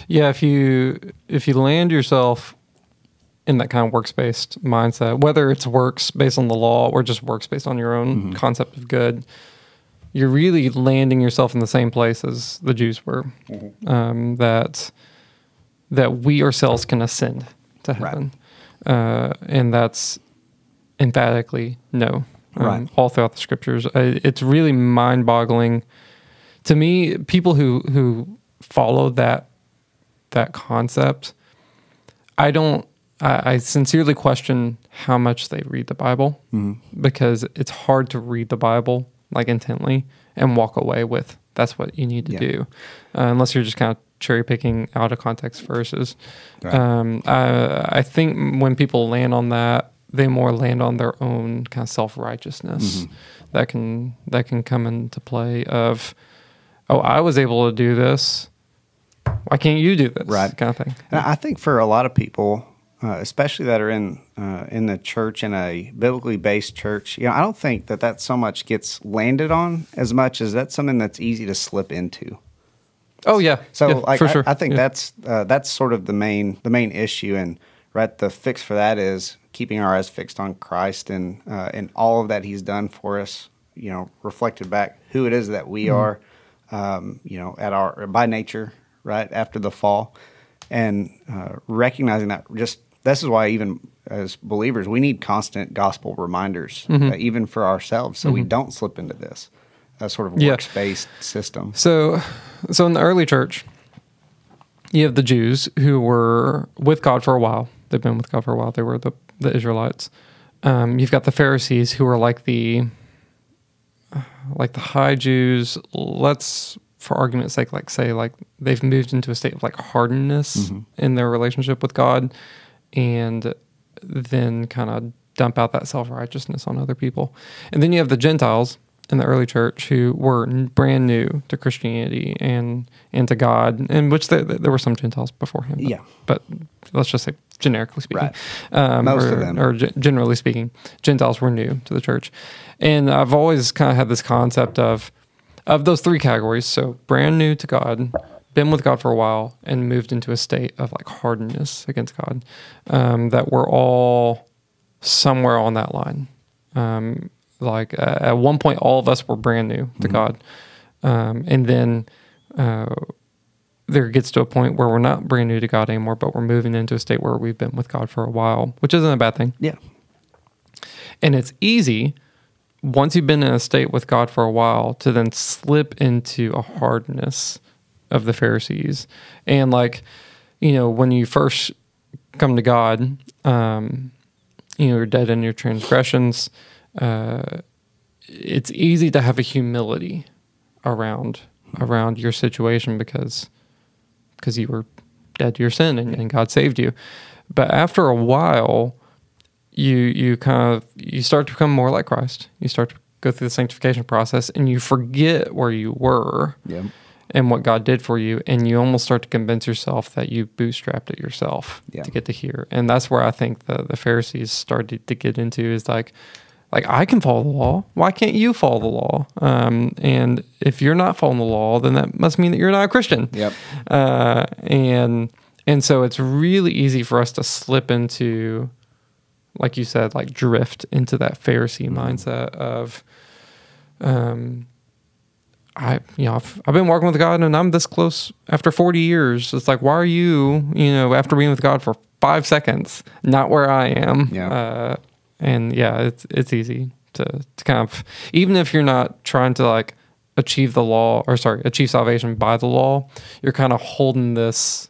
Yeah, if you if you land yourself in that kind of works based mindset, whether it's works based on the law or just works based on your own concept of good, you're really landing yourself in the same place as the Jews were. Um, that that we ourselves can ascend to Right. heaven, uh, and that's emphatically no. Um, Right. All throughout the scriptures, Uh, it's really mind boggling to me, people who who follow that that concept, I don't. I, I sincerely question how much they read the Bible because it's hard to read the Bible like intently and walk away with that's what you need to Yeah. do, uh, unless you're just kind of cherry picking out of context verses. Right. Um, I, I think when people land on that, they more land on their own kind of self righteousness Mm-hmm. that can that can come into play. Of oh, I was able to do this. Why can't you do this? Right. kind of thing. And I think for a lot of people, uh, especially that are in uh, in the church in a biblically based church, you know, I don't think that that so much gets landed on as much as that's something that's easy to slip into. Oh yeah. So, Yeah, like, I, sure. I think Yeah. that's uh, that's sort of the main the main issue, and right, the fix for that is keeping our eyes fixed on Christ and uh, and all of that He's done for us. You know, reflected back who it is that we Mm-hmm. are. Um, you know, at our by nature, right after the fall, and uh, recognizing that just this is why even as believers we need constant gospel reminders, Mm-hmm. uh, even for ourselves, so we don't slip into this uh, sort of works based system. So, so in the early church, you have the Jews who were with God for a while. They've been with God for a while. They were the the Israelites. Um, you've got the Pharisees who are like the like the high Jews. Let's, for argument's sake, like say like they've moved into a state of like hardness mm-hmm. in their relationship with God, and then kind of dump out that self righteousness on other people. And then you have the Gentiles in the early church who were brand new to Christianity and and to God, in which there, there were some Gentiles before him. But, Yeah. but let's just say generically speaking, Right. um, Most or, of them. or ge- generally speaking, Gentiles were new to the church, and I've always kind of had this concept of of those three categories. So brand new to God, been with God for a while, and moved into a state of like hardness against God. Um, that we're all somewhere on that line. Um, like uh, at one point, all of us were brand new to God, um, and then. Uh, there gets to a point where we're not brand new to God anymore, but we're moving into a state where we've been with God for a while, which isn't a bad thing. Yeah, And it's easy once you've been in a state with God for a while to then slip into a hardness of the Pharisees. And like, you know, when you first come to God, um, you know, you're dead in your transgressions. Uh, it's easy to have a humility around around your situation because because you were dead to your sin and, and God saved you. But after a while, you you kind of you start to become more like Christ. You start to go through the sanctification process and you forget where you were yeah, and what God did for you, and you almost start to convince yourself that you bootstrapped it yourself Yeah. to get to here. And that's where I think the the Pharisees started to get into is like, like I can follow the law. Why can't you follow the law? Um, and if you're not following the law, then that must mean that you're not a Christian. Yep. Uh, and and so it's really easy for us to slip into, like you said, like drift into that Pharisee mindset of, um, I you know I've, I've been walking with God and I'm this close after 40 years. It's like why are you you know after being with God for five seconds not where I am? Yeah. Uh, and yeah, it's it's easy to to kind of even if you're not trying to like achieve the law or sorry achieve salvation by the law, you're kind of holding this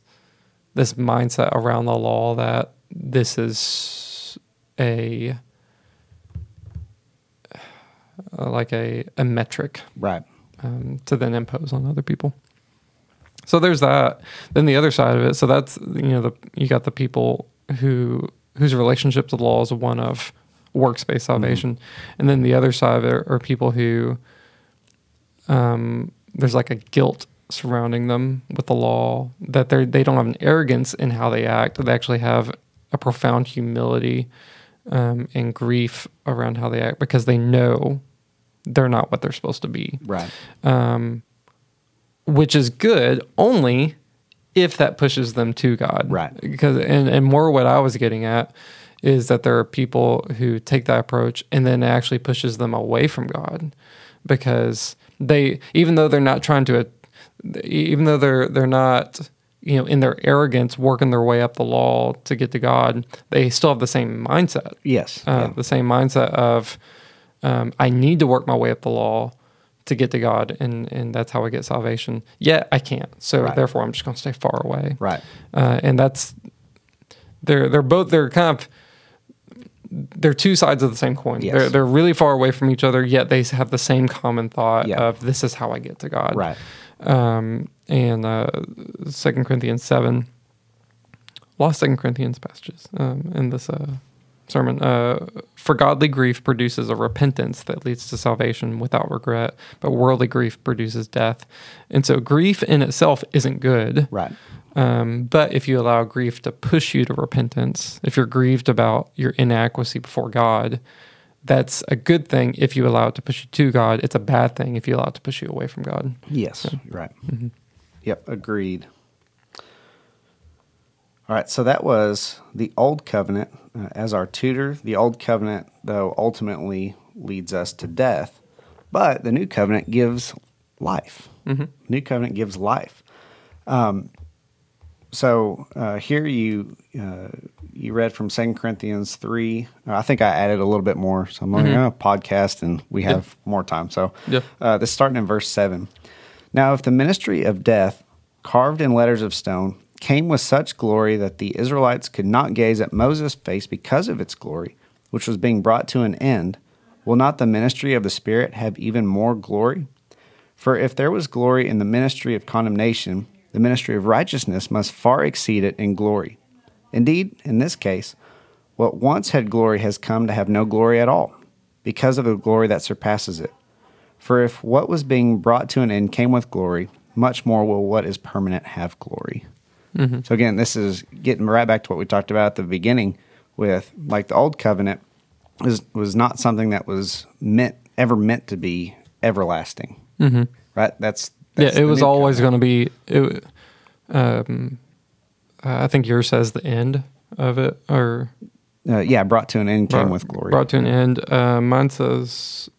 this mindset around the law that this is a uh, like a, a metric right. um, to then impose on other people. So there's that. Then the other side of it. So that's you know the you got the people who whose relationship to the law is one of works based salvation, and then the other side of it are people who um, there's like a guilt surrounding them with the law that they they don't have an arrogance in how they act. They actually have a profound humility um, and grief around how they act because they know they're not what they're supposed to be Right. um, which is good only if that pushes them to God. Right. Because and, and more what I was getting at is that there are people who take that approach and then it actually pushes them away from God because they even though they're not trying to even though they're they're not you know in their arrogance working their way up the law to get to God, they still have the same mindset Yes. uh, yeah. the same mindset of um, I need to work my way up the law to get to God, and and that's how I get salvation. Yet I can't. So Right. therefore, I'm just going to stay far away. Right. Uh, and that's they're they're both they're kind of they're two sides of the same coin. Yes. They're they're really far away from each other, yet they have the same common thought Yeah. of this is how I get to God. Right. Um, and uh, Second Corinthians seven, lost Second Corinthians passages um, in this uh, sermon. Uh, For godly grief produces a repentance that leads to salvation without regret, but worldly grief produces death. And so grief in itself isn't good. Right. Um, but if you allow grief to push you to repentance, if you're grieved about your inadequacy before God, that's a good thing if you allow it to push you to God. It's a bad thing if you allow it to push you away from God. Yes. Right. Yep. Agreed. All right. So that was the Old Covenant uh, as our tutor. The Old Covenant, though, ultimately leads us to death, but the New Covenant gives life. New Covenant gives life. Um, so uh, here you uh, you read from Second Corinthians three. Uh, I think I added a little bit more. So I'm like, oh, podcast, and we have more time. So Yeah. uh, this starting in verse seven. Now, if the ministry of death, carved in letters of stone, came with such glory that the Israelites could not gaze at Moses' face because of its glory, which was being brought to an end, will not the ministry of the Spirit have even more glory? For if there was glory in the ministry of condemnation, the ministry of righteousness must far exceed it in glory. Indeed, in this case, what once had glory has come to have no glory at all, because of the glory that surpasses it. For if what was being brought to an end came with glory, much more will what is permanent have glory. So again, this is getting right back to what we talked about at the beginning with like the old covenant was was not something that was meant ever meant to be everlasting. Mm-hmm. Right? That's, that's yeah, it was always going to be. It, um, I think yours says the end of it, or uh, yeah, brought to an end came brought- with glory. Brought to an end. Uh, mine says,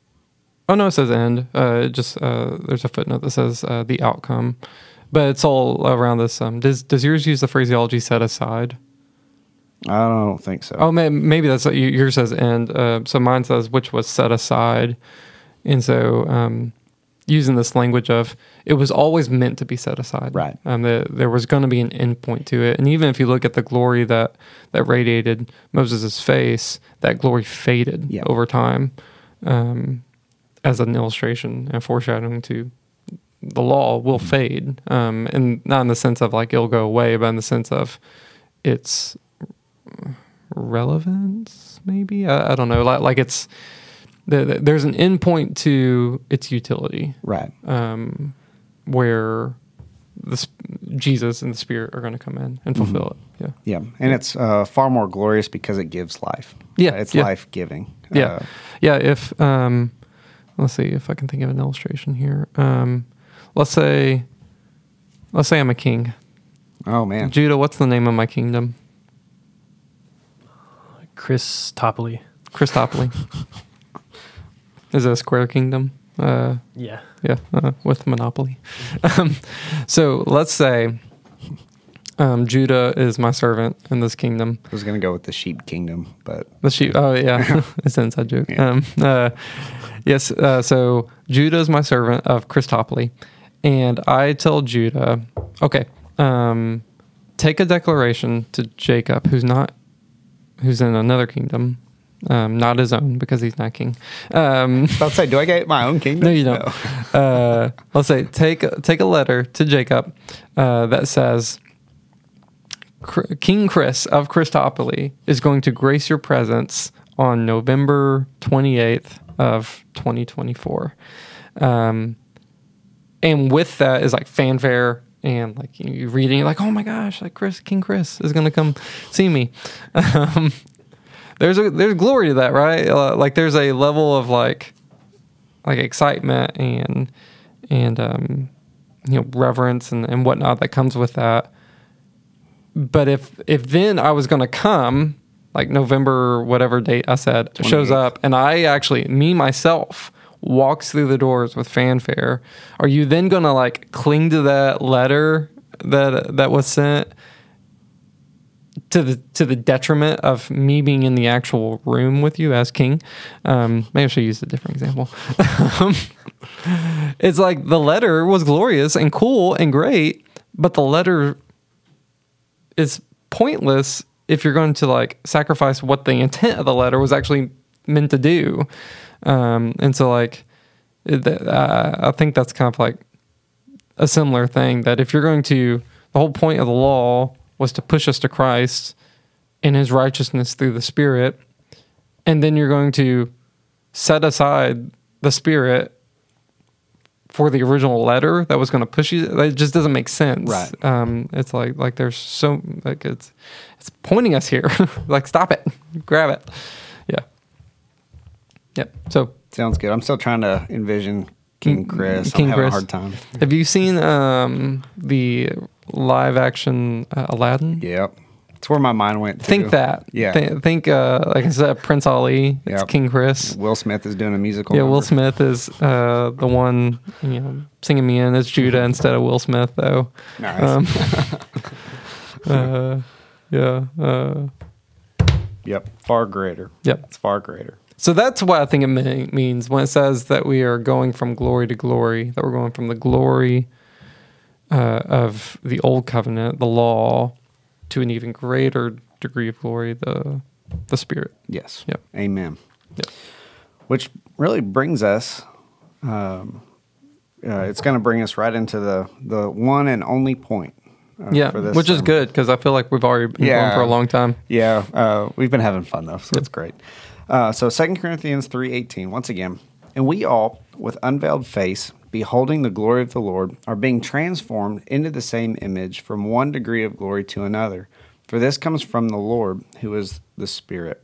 oh no, it says end. Uh, it just uh, there's a footnote that says uh, the outcome, but it's all around this. Um, does does yours use the phraseology set aside? I don't think so. Oh, may, maybe that's what you, yours says end. Uh, so mine says which was set aside, and so um, using this language of it was always meant to be set aside. Right. Um, the, there was going to be an end point to it, and even if you look at the glory that that radiated Moses' face, that glory faded Yeah. over time, um, as an illustration and foreshadowing to the law will fade, um, and not in the sense of like it'll go away, but in the sense of its relevance maybe i, I don't know like, like it's the, the- there's an endpoint to its utility. Right. um, where the sp- jesus and the spirit are going to come in and fulfill it. Yeah. Yeah, and it's uh, far more glorious because it gives life. Yeah, Uh, it's yeah. life giving. yeah. Yeah if um let's see if i can think of an illustration here. Um let's say let's say i'm a king. Oh man, judah what's the name of my kingdom? Christopoly. christopoly is it a square kingdom uh Yeah. yeah, uh, with Monopoly. um, so let's say um, Judah is my servant in this kingdom. I was gonna go with the sheep kingdom, but The sheep. Oh yeah, it's an inside joke. Yeah. Um, uh, yes. Uh, so Judah is my servant of Christopoly, and I tell Judah, okay, um, take a declaration to Jacob, who's not, who's in another kingdom, um, not his own because he's not king. Um, I'll say, do I get my own kingdom? no, you don't. Uh, let's say take take a letter to Jacob uh, that says, King Chris of Christopoly is going to grace your presence on November twenty eighth of twenty twenty four, um, and with that is like fanfare. And like you, you read it, and you're like, oh my gosh, like Chris, King Chris is gonna come see me. Um, there's a there's glory to that, right? Uh, like there's a level of like like excitement and and um, you know reverence and, and whatnot that comes with that. But if if then I was going to come like November whatever date I said shows up and I actually me myself walks through the doors with fanfare, are you then going to like cling to that letter that that was sent? To the to the detriment of me being in the actual room with you as king. Um, maybe I should use a different example. It's like the letter was glorious and cool and great, but the letter is pointless if you're going to like sacrifice what the intent of the letter was actually meant to do. Um, and so like, I think that's kind of like a similar thing that if you're going to, the whole point of the law was to push us to Christ in his righteousness through the Spirit. And then you're going to set aside the Spirit for the original letter that was going to push you. It just doesn't make sense. Right. Um, it's like, like there's so, like it's, it's pointing us here. like, stop it, grab it. Yeah. Yep. So Sounds good. I'm still trying to envision King Chris. King I'm having Chris. a hard time. Have you seen um, the live action uh, Aladdin? Yep. It's where my mind went to. Think that. Yeah. Thi- think, uh, like instead of Prince Ali, it's Yep. King Chris. Will Smith is doing a musical. Yeah, Will. Smith is uh, the one you know singing me in. It's Judah instead of Will Smith, though. Nice. Um, uh, yeah. Uh, Yep. Far greater. Yep. It's far greater. So that's what I think it me- means when it says that we are going from glory to glory, that we're going from the glory uh, of the old covenant, the law, to an even greater degree of glory, the the spirit. Yes. Yep. Amen. Yep. Which really brings us. Um, uh, it's going to bring us right into the the one and only point. uh, yeah, for this which is good because I feel like we've already been Yeah. going for a long time. Yeah, uh, we've been having fun though, so that's great. Uh, so Second Corinthians three eighteen, once again, and we all, with unveiled face, beholding the glory of the Lord, are being transformed into the same image from one degree of glory to another. For this comes from the Lord, who is the Spirit.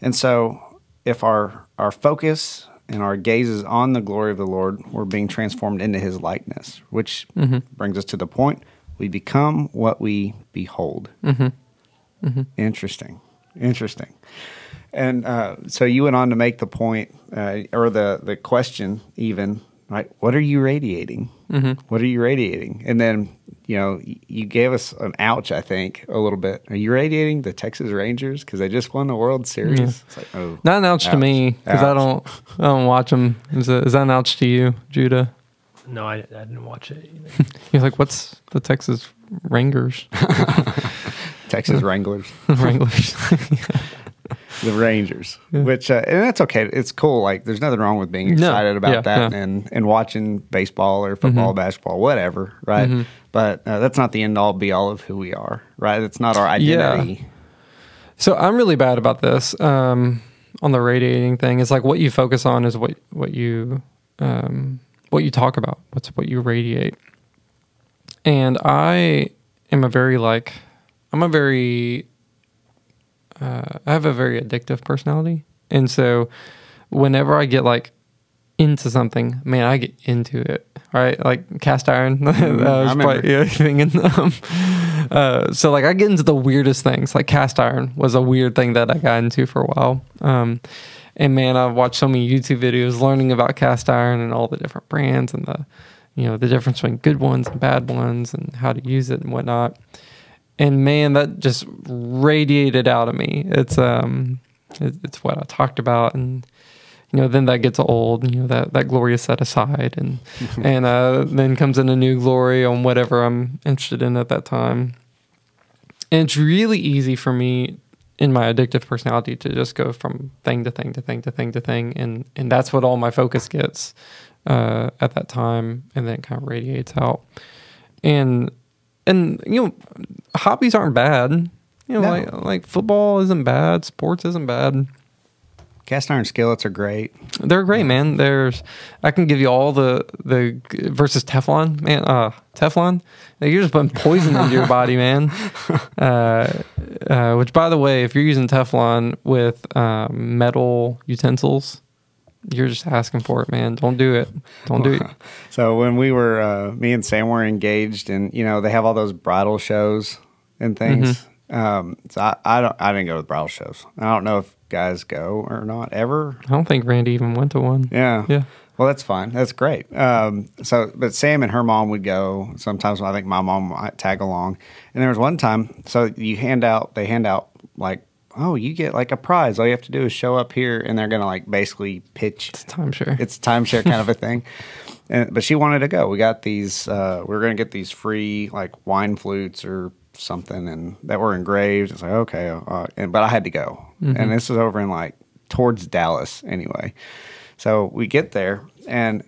And so, if our our focus and our gaze is on the glory of the Lord, we're being transformed into His likeness, which brings us to the point: we become what we behold. Interesting. Interesting. And uh, so you went on to make the point, uh, or the, the question, even, right? What are you radiating? Mm-hmm. What are you radiating? And then, you know, you gave us an ouch, I think, a little bit. Are you radiating the Texas Rangers because they just won the World Series? Mm-hmm. It's like, oh, Not an ouch, to me because I don't I don't watch them. Is, that- is that an ouch to you, Judah? No, I, I didn't watch it. Either. You're like, what's the Texas Rangers? Texas Wranglers. Wranglers. the Rangers, which uh, and that's okay. It's cool. Like there's nothing wrong with being No. excited about Yeah, that yeah. Mm-hmm. and and watching baseball or football, basketball, whatever, right? But uh, that's not the end all be all of who we are, right? It's not our Yeah. identity. So I'm really bad about this um, on the radiating thing. It's like what you focus on is what what you um, what you talk about. What's what you radiate. And I am a very like I'm a very uh, I have a very addictive personality, and so whenever I get like into something, man, I get into it. Right, like cast iron. that was remember. probably yeah, um, uh, so like I get into the weirdest things. Like cast iron was a weird thing that I got into for a while. Um, and man, I've watched so many YouTube videos learning about cast iron and all the different brands and the, you know, the difference between good ones and bad ones and how to use it and whatnot. And man, that just radiated out of me. It's um, it, it's what I talked about and you know, then that gets old. You know that that glory is set aside, and and uh, then comes in a new glory on whatever I'm interested in at that time. And it's really easy for me in my addictive personality to just go from thing to thing to thing to thing to thing, and and that's what all my focus gets uh, at that time, and then it kind of radiates out. And and you know, hobbies aren't bad. You know, No. like like football isn't bad, sports isn't bad. Cast iron skillets are great. They're great, man. There's, I can give you all the the versus Teflon, man. Uh, Teflon, you're just putting poison into your body, man. Uh, uh, which, by the way, if you're using Teflon with um, metal utensils, you're just asking for it, man. Don't do it. Don't do it. So when we were, uh, me and Sam were engaged, and you know they have all those bridal shows and things. Mm-hmm. Um, so I, I don't, I didn't go to the bridal shows. I don't know if guys go or not ever. I don't think Randy even went to one. Yeah. Yeah. Well, that's fine. That's great. Um, so, but Sam and her mom would go. Sometimes I think my mom might tag along. And there was one time, so you hand out, they hand out like, oh, you get like a prize. All you have to do is show up here, and they're gonna like basically pitch. It's timeshare. It's timeshare kind of a thing. And, but she wanted to go. We got these. Uh, we are gonna get these free like wine flutes or something, and that were engraved. It's like okay, uh, and but I had to go, and this was over in like towards Dallas anyway. So we get there, and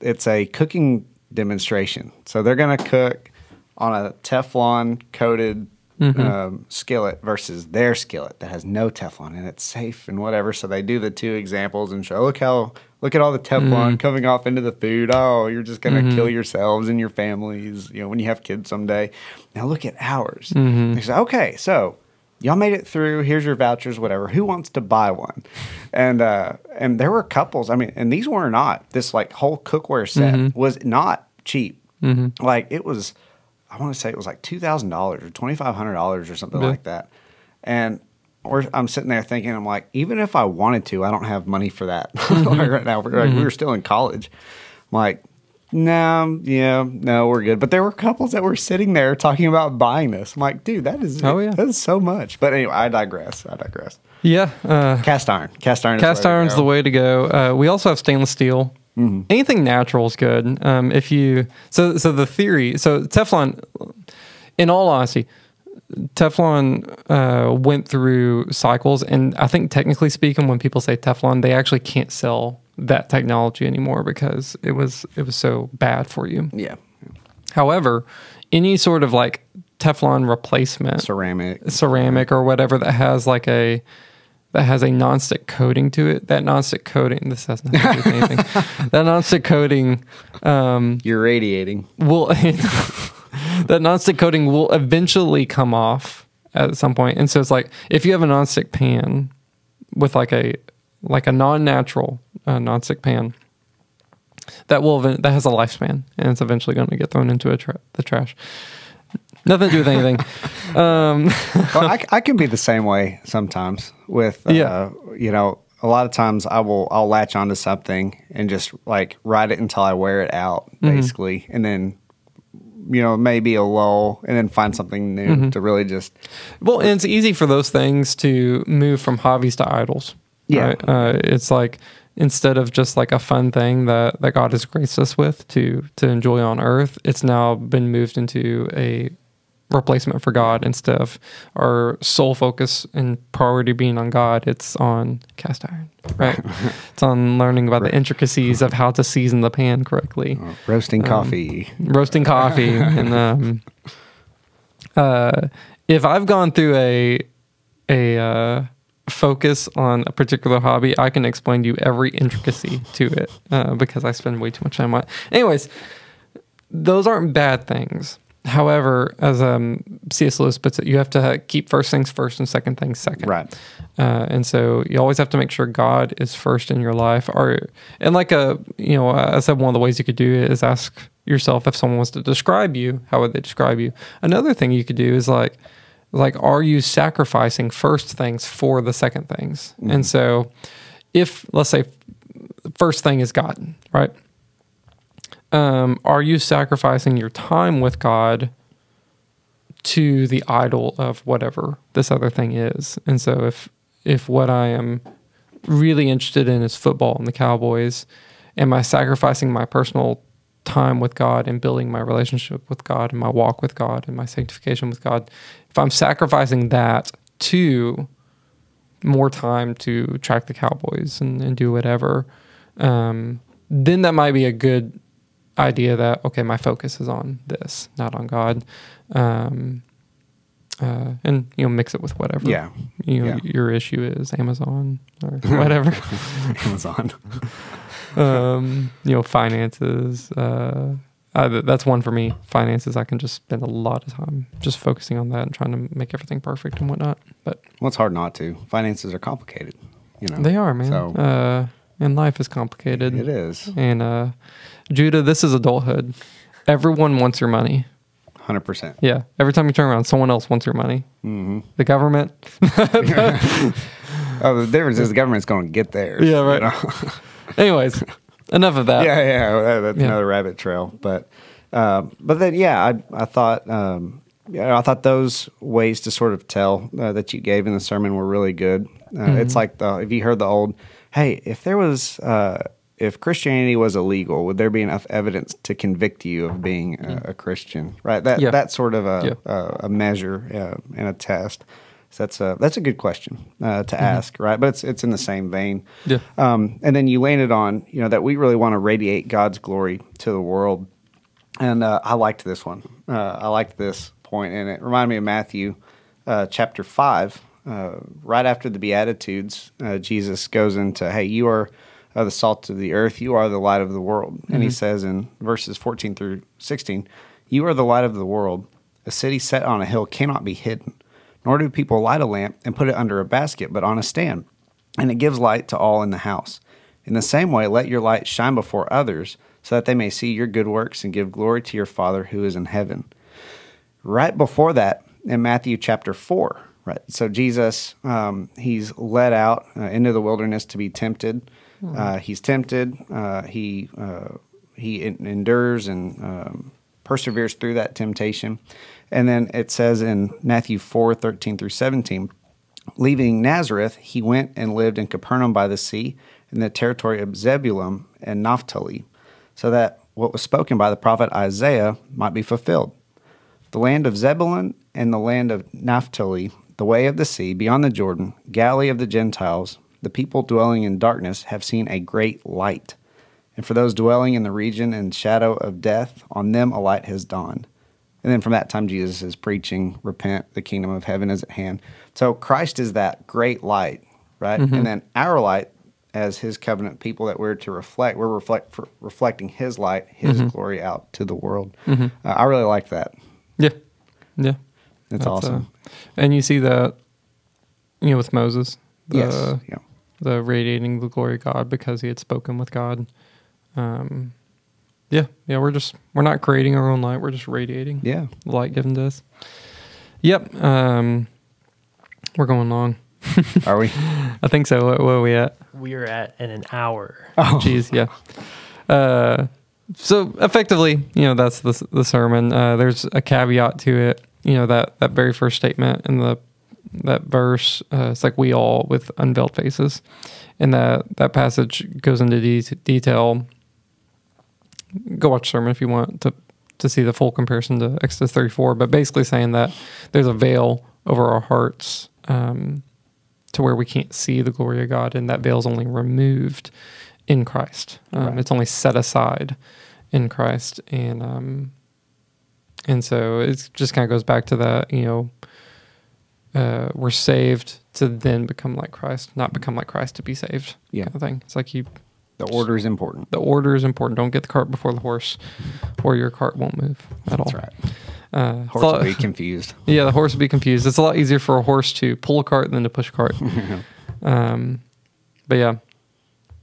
it's a cooking demonstration. So they're going to cook on a Teflon coated Mm-hmm. um, skillet versus their skillet that has no Teflon and it's safe and whatever. So they do the two examples and show look how look at all the Teflon mm-hmm. coming off into the food. Oh, you're just going to mm-hmm. kill yourselves and your families. You know when you have kids someday. Now look at ours. They say okay, so y'all made it through. Here's your vouchers, whatever. Who wants to buy one? And uh, and there were couples. I mean, and these were not this like whole cookware set was not cheap. Like it was, I want to say it was like two thousand dollars or twenty five hundred dollars or something Yeah. like that. And we're, I'm sitting there thinking, I'm like, even if I wanted to, I don't have money for that like right now. We're, like, we were still in college. I'm like, no, yeah, no, we're good. But there were couples that were sitting there talking about buying this. I'm like, dude, that is Oh, yeah. that is so much. But anyway, I digress. I digress. yeah. Uh, Cast iron, cast iron, cast iron's the way to go. Uh, we also have stainless steel. Anything natural is good. Um, if you so so the theory so Teflon, in all honesty, Teflon uh, went through cycles, and I think technically speaking, when people say Teflon, they actually can't sell that technology anymore because it was it was so bad for you. Yeah, However, any sort of like Teflon replacement, ceramic. ceramic or whatever that has like a that has a nonstick coating to it. That nonstick coating, this has nothing to do with anything. that nonstick coating um, You're radiating. will that nonstick coating will eventually come off at some point. And so it's like if you have a nonstick pan with like a like a non-natural uh, nonstick pan that will that has a lifespan and it's eventually going to get thrown into a tra- the trash. Nothing to do with anything. um, well, I, I can be the same way sometimes with, uh, Yeah. you know, a lot of times I will, I'll latch onto something and just like ride it until I wear it out Mm-hmm. basically. And then, you know, maybe a lull and then find something new Mm-hmm. to really just, Well, and it's easy for those things to move from hobbies to idols. Yeah. right? Uh, it's like instead of just like a fun thing that, that God has graced us with to to enjoy on earth, it's now been moved into a replacement for God instead of our sole focus and priority being on God. It's on cast iron, right? it's on learning about the intricacies of how to season the pan correctly uh, roasting Um, coffee. roasting coffee and um uh if i've gone through a a uh focus on a particular hobby i can explain to you every intricacy to it uh, because i spend way too much time on it anyways those aren't bad things however as um C.S. Lewis puts it you have to keep first things first and second things second Right. uh, and so you always have to make sure God is first in your life. Or and like a you know, I said one of the ways you could do it is ask yourself if someone wants to describe you, how would they describe you? Another thing you could do is like like are you sacrificing first things for the second things? And so if let's say first thing is God, right? Um, are you sacrificing your time with God to the idol of whatever this other thing is. And so if if what I am really interested in is football and the Cowboys, am I sacrificing my personal time with God and building my relationship with God and my walk with God and my sanctification with God? If I'm sacrificing that to more time to track the Cowboys and, and do whatever, um, then that might be a good idea that okay, my focus is on this, not on God, um, uh, and you know mix it with whatever. Yeah. you know Yeah. your issue is Amazon or whatever. Amazon. um, you know finances. Uh, uh, that's one for me. Finances, I can just spend a lot of time just focusing on that and trying to make everything perfect and whatnot. But well, it's hard not to. Finances are complicated. You know, they are, man. So uh, and life is complicated. it is And uh, Judah, this is adulthood. Everyone wants your money. hundred percent. Yeah. Every time you turn around, someone else wants your money. Mm-hmm. The government. Oh, the difference is the government's going to get theirs. Yeah, right. you know? Anyways, enough of that. yeah, yeah, that, that's Yeah. another rabbit trail. But, uh, but then, yeah, I, I thought, um, yeah, I thought those ways to sort of tell uh, that you gave in the sermon were really good. Uh, Mm-hmm. It's like the if you heard the old, hey, if there was, uh, if Christianity was illegal, would there be enough evidence to convict you of being a, a Christian? Right. That Yeah. that sort of a Yeah. a, a measure uh, and a test. So that's a that's a good question uh, to ask, right? But it's it's in the same vein. Mm-hmm. Yeah. Um, and then you landed on, you know, that we really want to radiate God's glory to the world. And uh, I liked this one. Uh, I liked this point, and it reminded me of Matthew uh, chapter 5. Uh, right after the Beatitudes, uh, Jesus goes into, Hey, you are uh, the salt of the earth, you are the light of the world. And he says in verses 14 through 16, You are the light of the world. A city set on a hill cannot be hidden, nor do people light a lamp and put it under a basket, but on a stand and it gives light to all in the house. In the same way, let your light shine before others, so that they may see your good works and give glory to your Father who is in heaven. Right before that, in Matthew chapter 4, right? So Jesus, um, he's led out uh, into the wilderness to be tempted. Uh, he's tempted. Uh, he uh, he en- endures and um, perseveres through that temptation. And then it says in Matthew 4 13 through 17, Leaving Nazareth, he went and lived in Capernaum by the sea, in the territory of Zebulun and Naphtali, so that what was spoken by the prophet Isaiah might be fulfilled. The land of Zebulun and the land of Naphtali, the way of the sea, beyond the Jordan, Galilee of the Gentiles, the people dwelling in darkness have seen a great light. And for those dwelling in the region and shadow of death, on them a light has dawned. And then from that time, Jesus is preaching, repent, the kingdom of heaven is at hand. So Christ is that great light, right? And then our light, as his covenant people that we're to reflect, we're reflect, for reflecting his light, his glory out to the world. Uh, I really like that. Yeah. Yeah. It's That's, awesome. uh, and you see that, you know, with Moses. The, yes. Yeah. The radiating the glory of God because he had spoken with God. Um, yeah. Yeah. We're just, we're not creating our own light. We're just radiating Yeah. the light given to us. Yep. Um, we're going long. Are we? I think so. Where, what are we at? We are at in an hour. Oh. Jeez, yeah. Uh, so effectively, you know, that's the the sermon. Uh, there's a caveat to it. You know that that very first statement in the that verse. Uh, it's like we all with unveiled faces, and that that passage goes into de- detail. Go watch sermon if you want to to see the full comparison to Exodus 34. But basically saying that there's a veil over our hearts. Um, to where we can't see the glory of God, and that veil is only removed in Christ. Um, Right. It's only set aside in Christ, and um, and so it just kind of goes back to that. You know, uh, we're saved to then become like Christ, not become like Christ to be saved. Yeah. kind of thing. It's like you. The order is important. The order is important. Don't get the cart before the horse, or your cart won't move at all. That's right. Uh, Horse a will be confused. yeah, the horse would be confused. It's a lot easier for a horse to pull a cart than to push a cart. um, but yeah.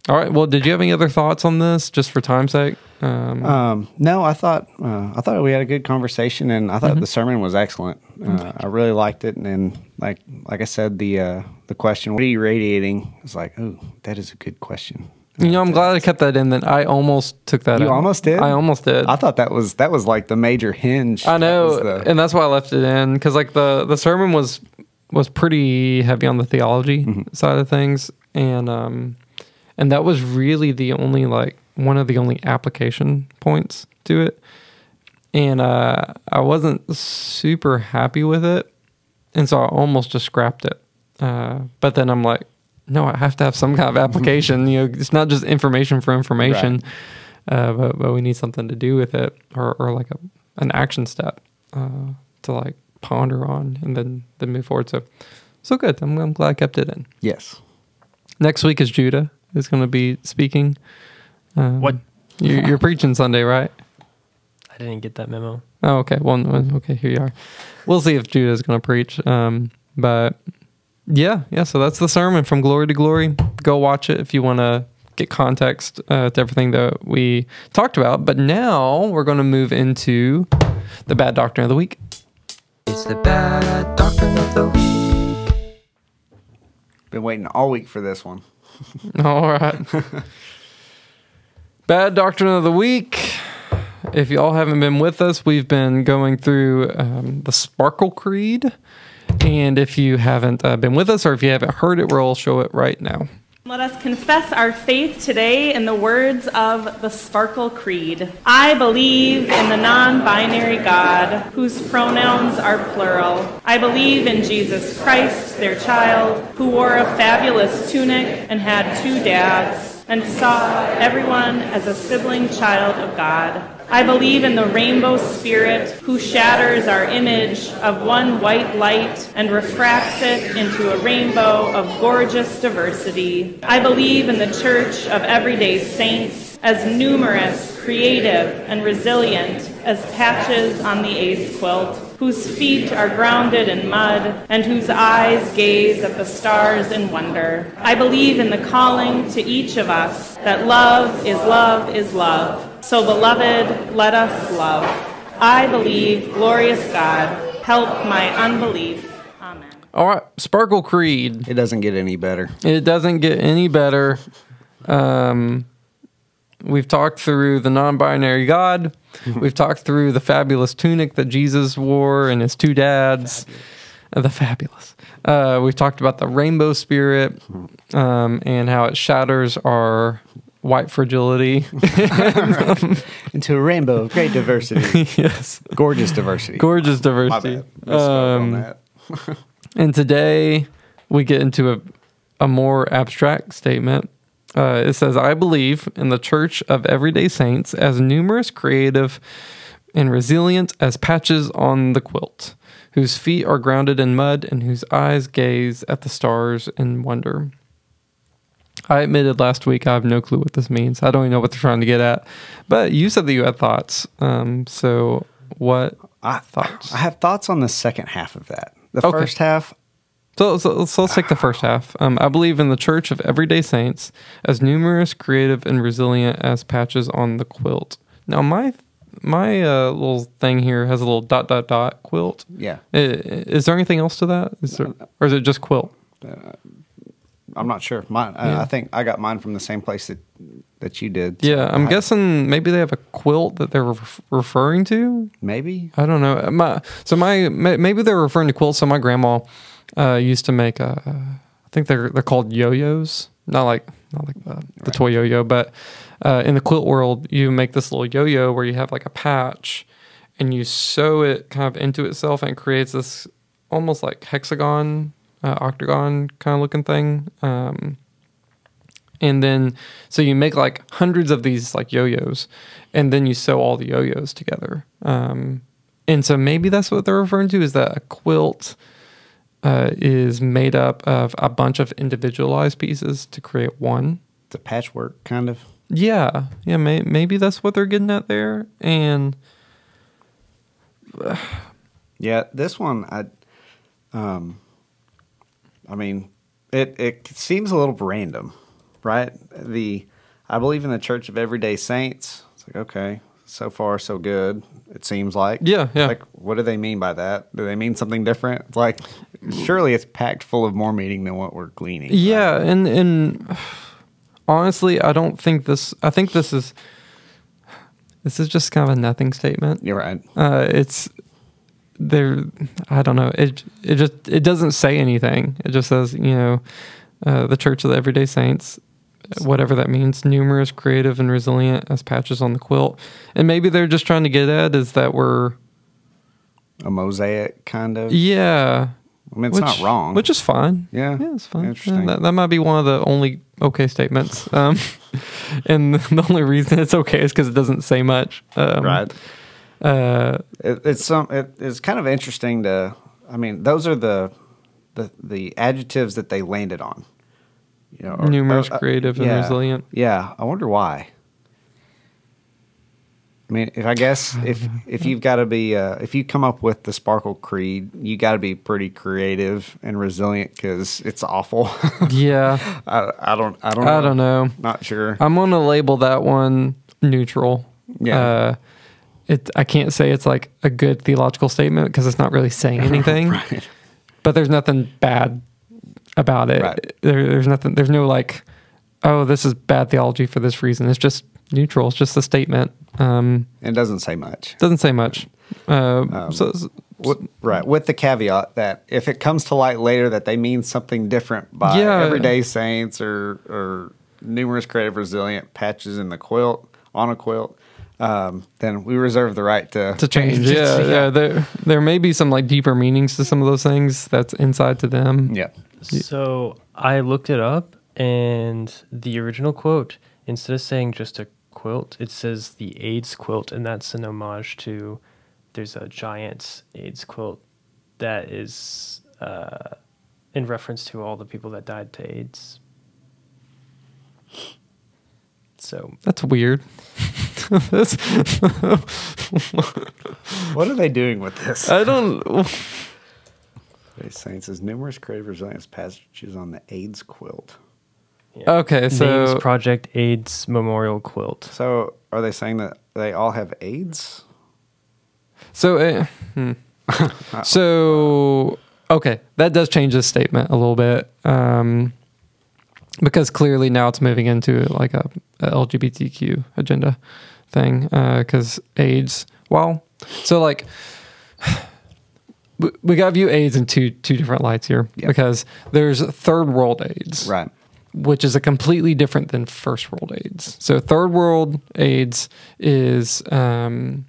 All right. Well, did you have any other thoughts on this, just for time's sake? Um, Um, no, I thought uh, I thought we had a good conversation, and I thought the sermon was excellent. Uh, I really liked it, and, then like like I said, the uh, the question, "What are you radiating?" is like, oh, that is a good question. you know, I'm glad I kept that in. Then I almost took that. You out. almost did? I almost did. I thought that was that was like the major hinge. I know, was the- and that's why I left it in because like the the sermon was was pretty heavy on the theology Mm-hmm. side of things, and um, and that was really the only like one of the only application points to it, and uh, I wasn't super happy with it, and so I almost just scrapped it. Uh, but then I'm like, no, I have to have some kind of application. you know, it's not just information for information, uh, but but we need something to do with it, or or like a an action step uh, to like ponder on and then then move forward. So so good. I'm I'm glad I kept it in. yes. Next week is Judah is going to be speaking. Um, What? You're, you're preaching Sunday, right? I didn't get that memo. Oh, okay. Well, okay. Here you are. We'll see if Judah is going to preach. Um, but yeah, yeah. So that's the sermon from glory to glory. Go watch it if you want to get context uh, to everything that we talked about. But now we're going to move into the bad doctrine of the week. It's the bad doctrine of the week. Been waiting all week for this one. All right. Bad doctrine of the week. If y'all haven't been with us, we've been going through um, the Sparkle Creed. And if you haven't uh, been with us or if you haven't heard it, we'll show it right now. Let us confess our faith today in the words of the Sparkle Creed. I believe in the non binary God, whose pronouns are plural. I believe in Jesus Christ, their child, who wore a fabulous tunic and had two dads, and saw everyone as a sibling child of God. I believe in the rainbow spirit who shatters our image of one white light and refracts it into a rainbow of gorgeous diversity. I believe in the church of everyday saints as numerous, creative, and resilient as patches on the AIDS quilt whose feet are grounded in mud and whose eyes gaze at the stars in wonder. I believe in the calling to each of us that love is love is love. So, beloved, let us love. I believe, glorious God, help my unbelief. Amen. All right, Sparkle Creed. It doesn't get any better. It doesn't get any better. Um, we've talked through the non binary God. we've talked through the fabulous tunic that Jesus wore and his two dads. Uh, the fabulous. Uh, we've talked about the rainbow spirit um, and how it shatters our white fragility. Into a rainbow of great diversity. yes. Gorgeous diversity. Gorgeous diversity. bad. Misspoke on Um. And today we get into a, a more abstract statement. Uh, it says, I believe in the church of everyday saints as numerous, creative, and resilient as patches on the quilt, whose feet are grounded in mud and whose eyes gaze at the stars in wonder. I admitted last week I have no clue what this means. I don't even know what they're trying to get at. But you said that you had thoughts. Um, so, what I, thoughts? I have thoughts on the second half of that. The Okay. first half, So, so, so let's take the first half. Um, I believe in the church of everyday saints, as numerous, creative, and resilient as patches on the quilt. Now, my my uh, little thing here has a little dot dot dot quilt. yeah. I- Is there anything else to that? Is there, or is it just quilt? I'm not sure. Mine, Yeah. I, I think I got mine from the same place that that you did. Yeah, I'm I- guessing maybe they have a quilt that they're ref- referring to. Maybe. I don't know. My so my maybe they're referring to quilts. So my grandma uh, used to make. Uh, I think they're they're called yo-yos. Not like not like the, the toy yo-yo, but uh, in the quilt world, you make this little yo-yo where you have like a patch, and you sew it kind of into itself, and it creates this almost like hexagon, uh, octagon kind of looking thing. Um, and then so you make like hundreds of these like yo-yos and then you sew all the yo-yos together um, and so maybe that's what they're referring to is that a quilt uh, is made up of a bunch of individualized pieces to create one It's a patchwork kind of. yeah yeah may- maybe that's what they're getting at there and Yeah, this one I um I mean, it it seems a little random, right? The I believe in the Church of Everyday Saints. It's like, okay, so far so good. It seems like. Yeah, yeah. Like what do they mean by that? Do they mean something different? Like surely it's packed full of more meaning than what we're gleaning. Yeah, and and honestly, I don't think this. I think this is this is just kind of a nothing statement. You're right. Uh, it's there. I don't know. It it just it doesn't say anything. It just says you know uh, the Church of the Everyday Saints, whatever that means. Numerous, creative, and resilient as patches on the quilt. And maybe they're just trying to get at is that we're A mosaic kind of. yeah. I mean, it's not wrong. Which is fine. Yeah, Yeah, it's fine. interesting. Yeah, that, that might be one of the only okay statements. Um, and the only reason it's okay is because it doesn't say much. Um, right. Uh, It, it's some. It, it's kind of interesting to. I mean, those are the the the adjectives that they landed on. You know, or- Numerous, or, uh, creative, and yeah. resilient. Yeah, I wonder why. I mean, if I guess if if you've got to be uh, if you come up with the Sparkle Creed, you got to be pretty creative and resilient because it's awful. yeah. I, I don't I don't know. I don't know. Not sure. I'm going to label that one neutral. Yeah. Uh, it, I can't say it's like a good theological statement because it's not really saying anything. right. but there's nothing bad about it. Right. There, there's nothing. There's no like, oh, this is bad theology for this reason. It's just neutral. It's just a statement. Um, It doesn't say much. doesn't say much. Uh, Um, so, so- With, right, with the caveat that if it comes to light later that they mean something different by Yeah. everyday saints or or numerous creative resilient patches in the quilt on a quilt, um, then we reserve the right to to change. it. Yeah, yeah. There, there may be some like deeper meanings to some of those things that's inside to them. yeah. So I looked it up, and the original quote, instead of saying just a quilt, it says the AIDS quilt, and that's an homage to. There's a giant AIDS quilt that is uh, in reference to all the people that died to AIDS. So That's weird. That's, What are they doing with this? I don't. Today's saints is numerous creative resilience passages on the AIDS quilt. Yeah. Okay, so Names Project AIDS Memorial Quilt. So are they saying that they all have AIDS? So, uh, hmm. so okay, that does change this statement a little bit, um, because clearly now it's moving into like a, a LGBTQ agenda thing. Because AIDS, well, so like we, we got to view AIDS in two two different lights here, Yep. because there's third world AIDS, Right. Which is a completely different than first world AIDS. So third world AIDS is um,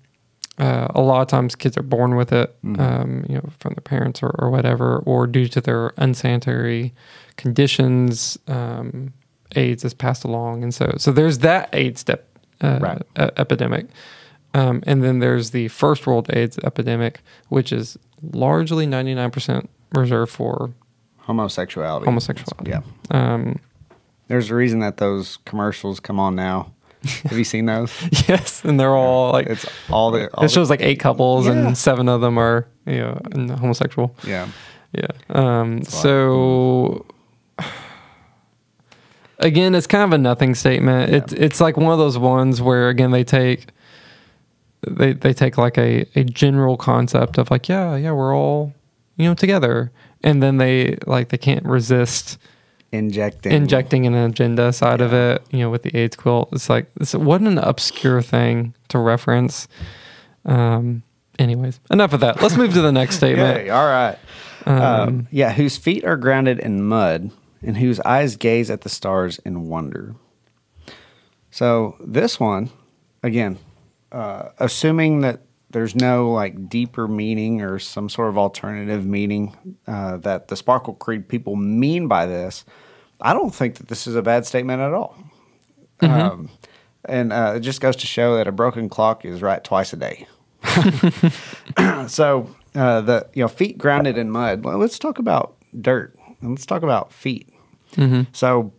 uh, a lot of times kids are born with it, um, you know, from their parents or, or whatever, or due to their unsanitary conditions, um, AIDS is passed along, and so so there's that AIDS step uh, Right. epidemic. Um, and then there's the first world AIDS epidemic, which is largely 99% reserved for Homosexuality. homosexuality. Yeah. There's a reason that those commercials come on now. Have you seen those? yes, and they're all like It's all the. All it shows like eight couples, Yeah. and seven of them are you know homosexual. yeah. Yeah. Um, so again, it's kind of a nothing statement. Yeah. It's it's like one of those ones where again they take they they take like a a general concept of like yeah yeah we're all you know together, and then they like they can't resist Injecting. injecting an agenda side of it, you know, with the AIDS quilt. It's like this what an obscure thing to reference. Um anyways, enough of that. Let's move to the next statement. Yay, all right. Um, Um, yeah, whose feet are grounded in mud and whose eyes gaze at the stars in wonder. So this one, again, uh, assuming that there's no like deeper meaning or some sort of alternative meaning uh, that the Sparkle Creed people mean by this, I don't think that this is a bad statement at all. Um, and uh, it just goes to show that a broken clock is right twice a day. so uh, the you know feet grounded in mud. Well, let's talk about dirt. And let's talk about feet. So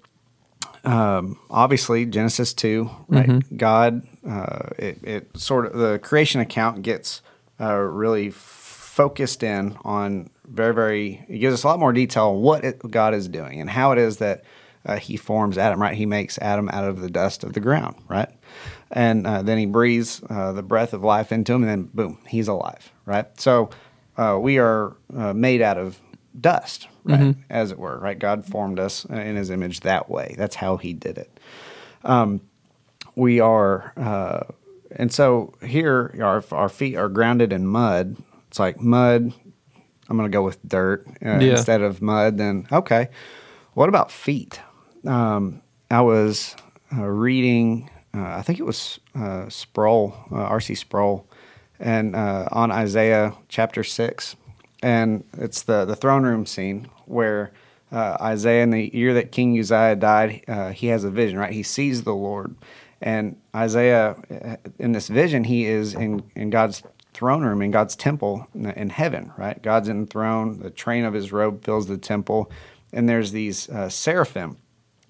um, obviously Genesis two, right? God, uh, it, it sort of the creation account gets uh, really focused in on very very. It gives us a lot more detail on what it, God is doing and how it is that uh, He forms Adam. Right? He makes Adam out of the dust of the ground. Right? And uh, then He breathes uh, the breath of life into him, and then boom, he's alive. Right? So uh, we are uh, made out of dust, right? As it were, right? God formed us in His image that way. That's how He did it. Um, we are, uh, and so here our our feet are grounded in mud. It's like mud. I'm going to go with dirt uh, Yeah. instead of mud. Then okay, what about feet? Um, I was uh, reading. Uh, I think it was uh, Sproul, uh, R.C. Sproul, and uh, on Isaiah chapter six, and it's the the throne room scene where uh, Isaiah, in the year that King Uzziah died, uh, he has a vision. Right, he sees the Lord, and Isaiah, in this vision, he is in in God's throne room in God's temple in- heaven. Right, God's enthroned. The train of His robe fills the temple, and there's these uh, seraphim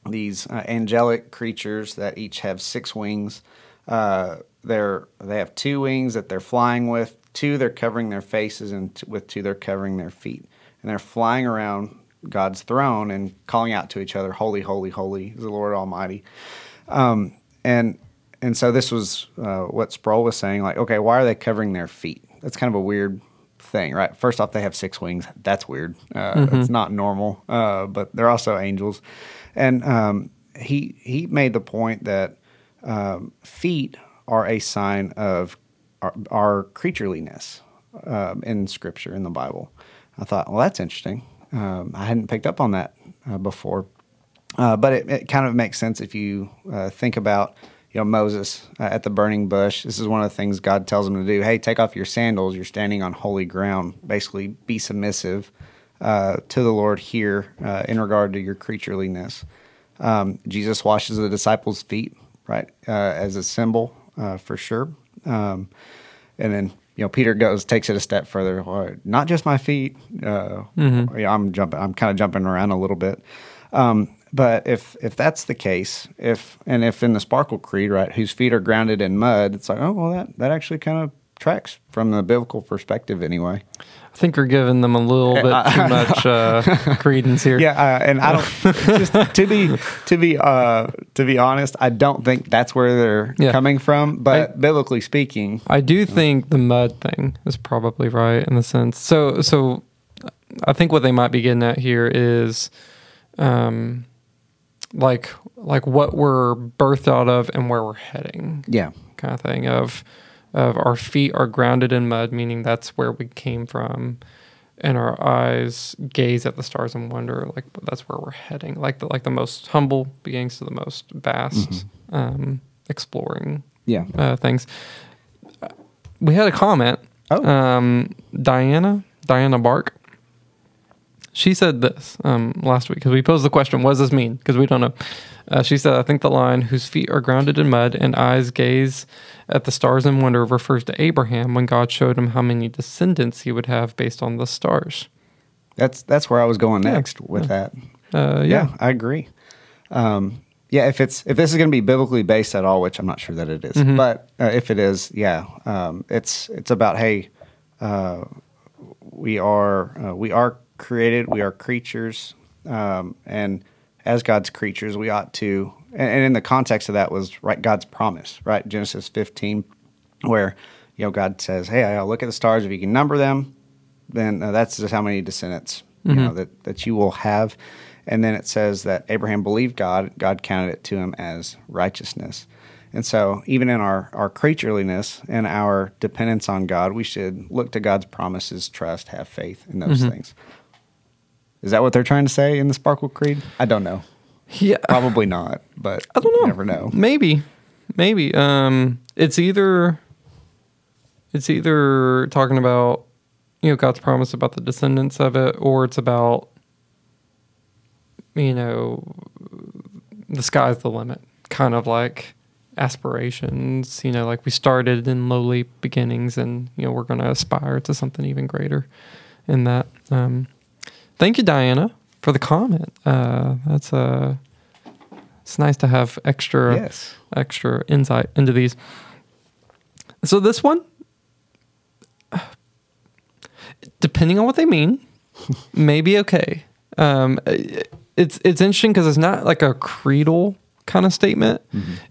these uh, angelic creatures that each have six wings. Uh, they're they have two wings that they're flying with. Two they're covering their faces, and t- with two they're covering their feet. And they're flying around God's throne and calling out to each other, "Holy, holy, holy is the Lord Almighty." Um, and and so this was uh, what Sproul was saying. Like, okay, why are they covering their feet? That's kind of a weird thing, right? First off, they have six wings. That's weird. Uh, It's not normal. Uh, but they're also angels. And um, he he made the point that um, feet are a sign of our, our creatureliness um, in Scripture in the Bible. I thought, well, that's interesting. Um, I hadn't picked up on that uh, before, uh, but it, it kind of makes sense if you uh, think about you know Moses uh, at the burning bush. This is one of the things God tells him to do. Hey, take off your sandals. You're standing on holy ground. Basically, be submissive uh, to the Lord here uh, in regard to your creatureliness. Um, Jesus washes the disciples' feet, right, uh, as a symbol uh, for sure. Um, and then you know Peter goes takes it a step further. "Well, Not just my feet. Uh, yeah, I'm jumping. I'm kind of jumping around a little bit. Um, but if if that's the case, if and if in the Sparkle Creed, right, whose feet are grounded in mud, it's like, oh well, that that actually kind of tracks from the biblical perspective, anyway. I think you're giving them a little bit too much uh, credence here. Yeah, uh, and I don't just to be to be uh, to be honest, I don't think that's where they're Yeah. coming from. But I- biblically speaking, I do think the mud thing is probably right in the sense. So, so I think what they might be getting at here is, um, like like what we're birthed out of and where we're heading, yeah, kind of thing. Of of our feet are grounded in mud, meaning that's where we came from, and our eyes gaze at the stars and wonder, like that's where we're heading. Like the like the most humble beginnings to the most vast, um, exploring yeah. uh, things. We had a comment. Oh. Um, Diana, Diana Bark. She said this um, last week because we posed the question, "What does this mean?" Because we don't know. Uh, she said, "I think the line whose feet are grounded in mud and eyes gaze at the stars in wonder refers to Abraham when God showed him how many descendants he would have based on the stars." That's that's where I was going Yeah, next with that. Uh, yeah. Yeah, I agree. Um, yeah, if it's if this is going to be biblically based at all, which I'm not sure that it is, Mm-hmm. but uh, if it is, yeah, um, it's it's about hey, uh, we are uh, we are created, we are creatures, um, and as God's creatures, we ought to. And, and in the context of that was right God's promise, right Genesis 15, where you know God says, "Hey, I'll look at the stars. If you can number them, then uh, that's just how many descendants you know that that you will have." And then it says that Abraham believed God; God counted it to him as righteousness. And so, even in our our creatureliness and our dependence on God, we should look to God's promises, trust, have faith in those things. Is that what they're trying to say in the Sparkle Creed? I don't know. Yeah. Probably not, but I don't know. You never know. Maybe, maybe. Um, it's either it's either talking about you know God's promise about the descendants of it, or it's about you know the sky's the limit, kind of like aspirations. You know, like we started in lowly beginnings, and you know we're going to aspire to something even greater. In that, um, thank you, Diana, for the comment. Uh, that's a it's nice to have extra Yes. extra insight into these. So this one, depending on what they mean, may be okay. Um, it's it's interesting because it's not like a creedal kind of statement.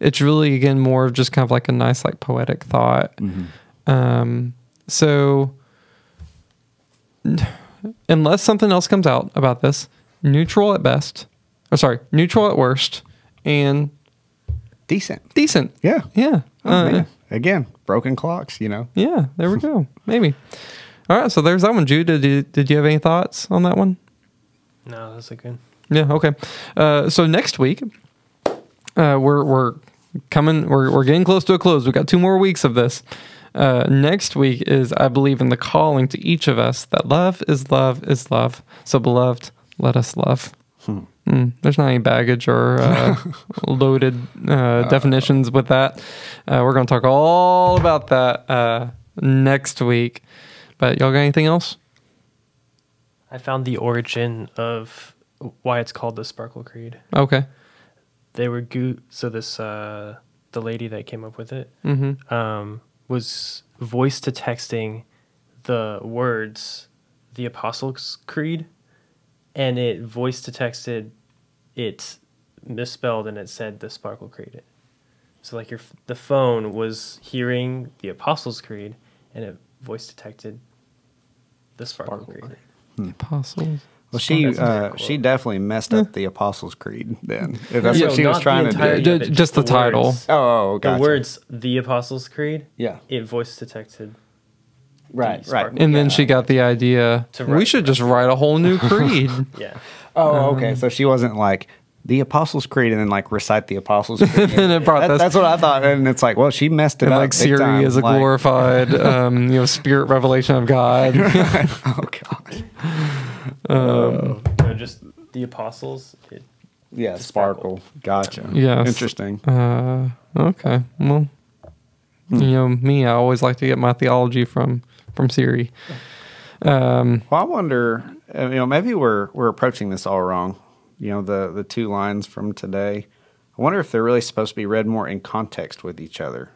It's really again more of just kind of like a nice like poetic thought. Um, so unless something else comes out about this, neutral at best, or sorry, neutral at worst, and Decent. decent. Yeah. Yeah. Oh, Uh. Again, broken clocks, you know. yeah. There we go. Maybe. All right. So there's that one. Jude, did you, did you have any thoughts on that one? No, that's a good. Yeah. Okay. Uh, so next week, uh, we're we're coming. We're we're getting close to a close. We've got two more weeks of this. Uh, next week is, I believe, in the calling to each of us that love is love is love. So, beloved, let us love. Mm, there's not any baggage or uh, loaded uh, definitions with that. Uh, we're going to talk all about that uh, next week. But y'all got anything else? I found the origin of why it's called the Sparkle Creed. Okay. They were goo. So this uh, the lady that came up with it Mm-hmm. um, was voice to texting the words the Apostles' Creed, and it voice to texted it misspelled and it said the Sparkle Creed. So like your the phone was hearing the Apostles' Creed, and it voice detected the Sparkle, Sparkle Creed. Creed. Apostles. Well, she That's uh, she definitely messed up the Apostles' Creed. Then, if that's Yo, what she was not the trying to entirety do. of Ju- just the title. words. Oh, oh, gotcha. The words "the Apostles' Creed." Yeah. It voice detected. Right, right. And then she got the idea. To we write should just write a whole new creed. Yeah. Oh, okay. So she wasn't like the Apostles' Creed and then like recite the Apostles' Creed. then brought That- that's what I thought, and it's like, well, she messed it and up. like big Siri time. is a Like- glorified, um, you know, spirit revelation of God. oh God. No, just the Apostles. It, Yeah, To sparkle. Gotcha. Yeah. Interesting. Uh, okay. Well, Hmm. you know me. I always like to get my theology from from Siri. Um, Well, I wonder. uh, You know, maybe we're we're approaching this all wrong. You know, the the two lines from today. I wonder if they're really supposed to be read more in context with each other.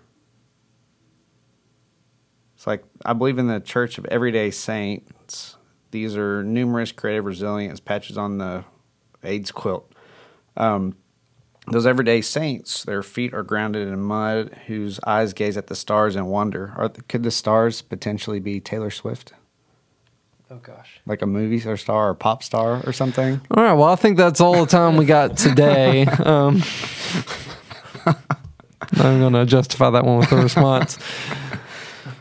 It's like I believe in the Church of Everyday Saints. These are numerous, creative, resilience patches on the AIDS quilt. Um, those everyday saints, their feet are grounded in mud, whose eyes gaze at the stars and wonder. Are could the stars potentially be Taylor Swift? Oh gosh. like a movie or star or pop star or something. all right. Well, I think that's all the time we got today. Um, I'm going to justify that one with a response.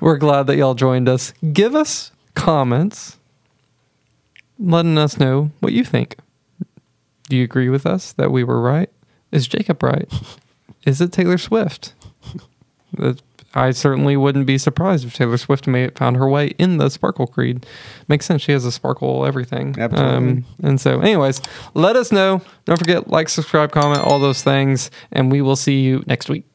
We're glad that y'all joined us. Give us comments, letting us know what you think. Do you agree with us that we were right? Is Jacob right? Is it Taylor Swift? That- I certainly wouldn't be surprised if Taylor Swift may found her way in the Sparkle Creed. Makes sense. She has a sparkle everything. Um, Absolutely. and so, anyways, let us know. Don't forget like, subscribe, comment, all those things, and we will see you next week.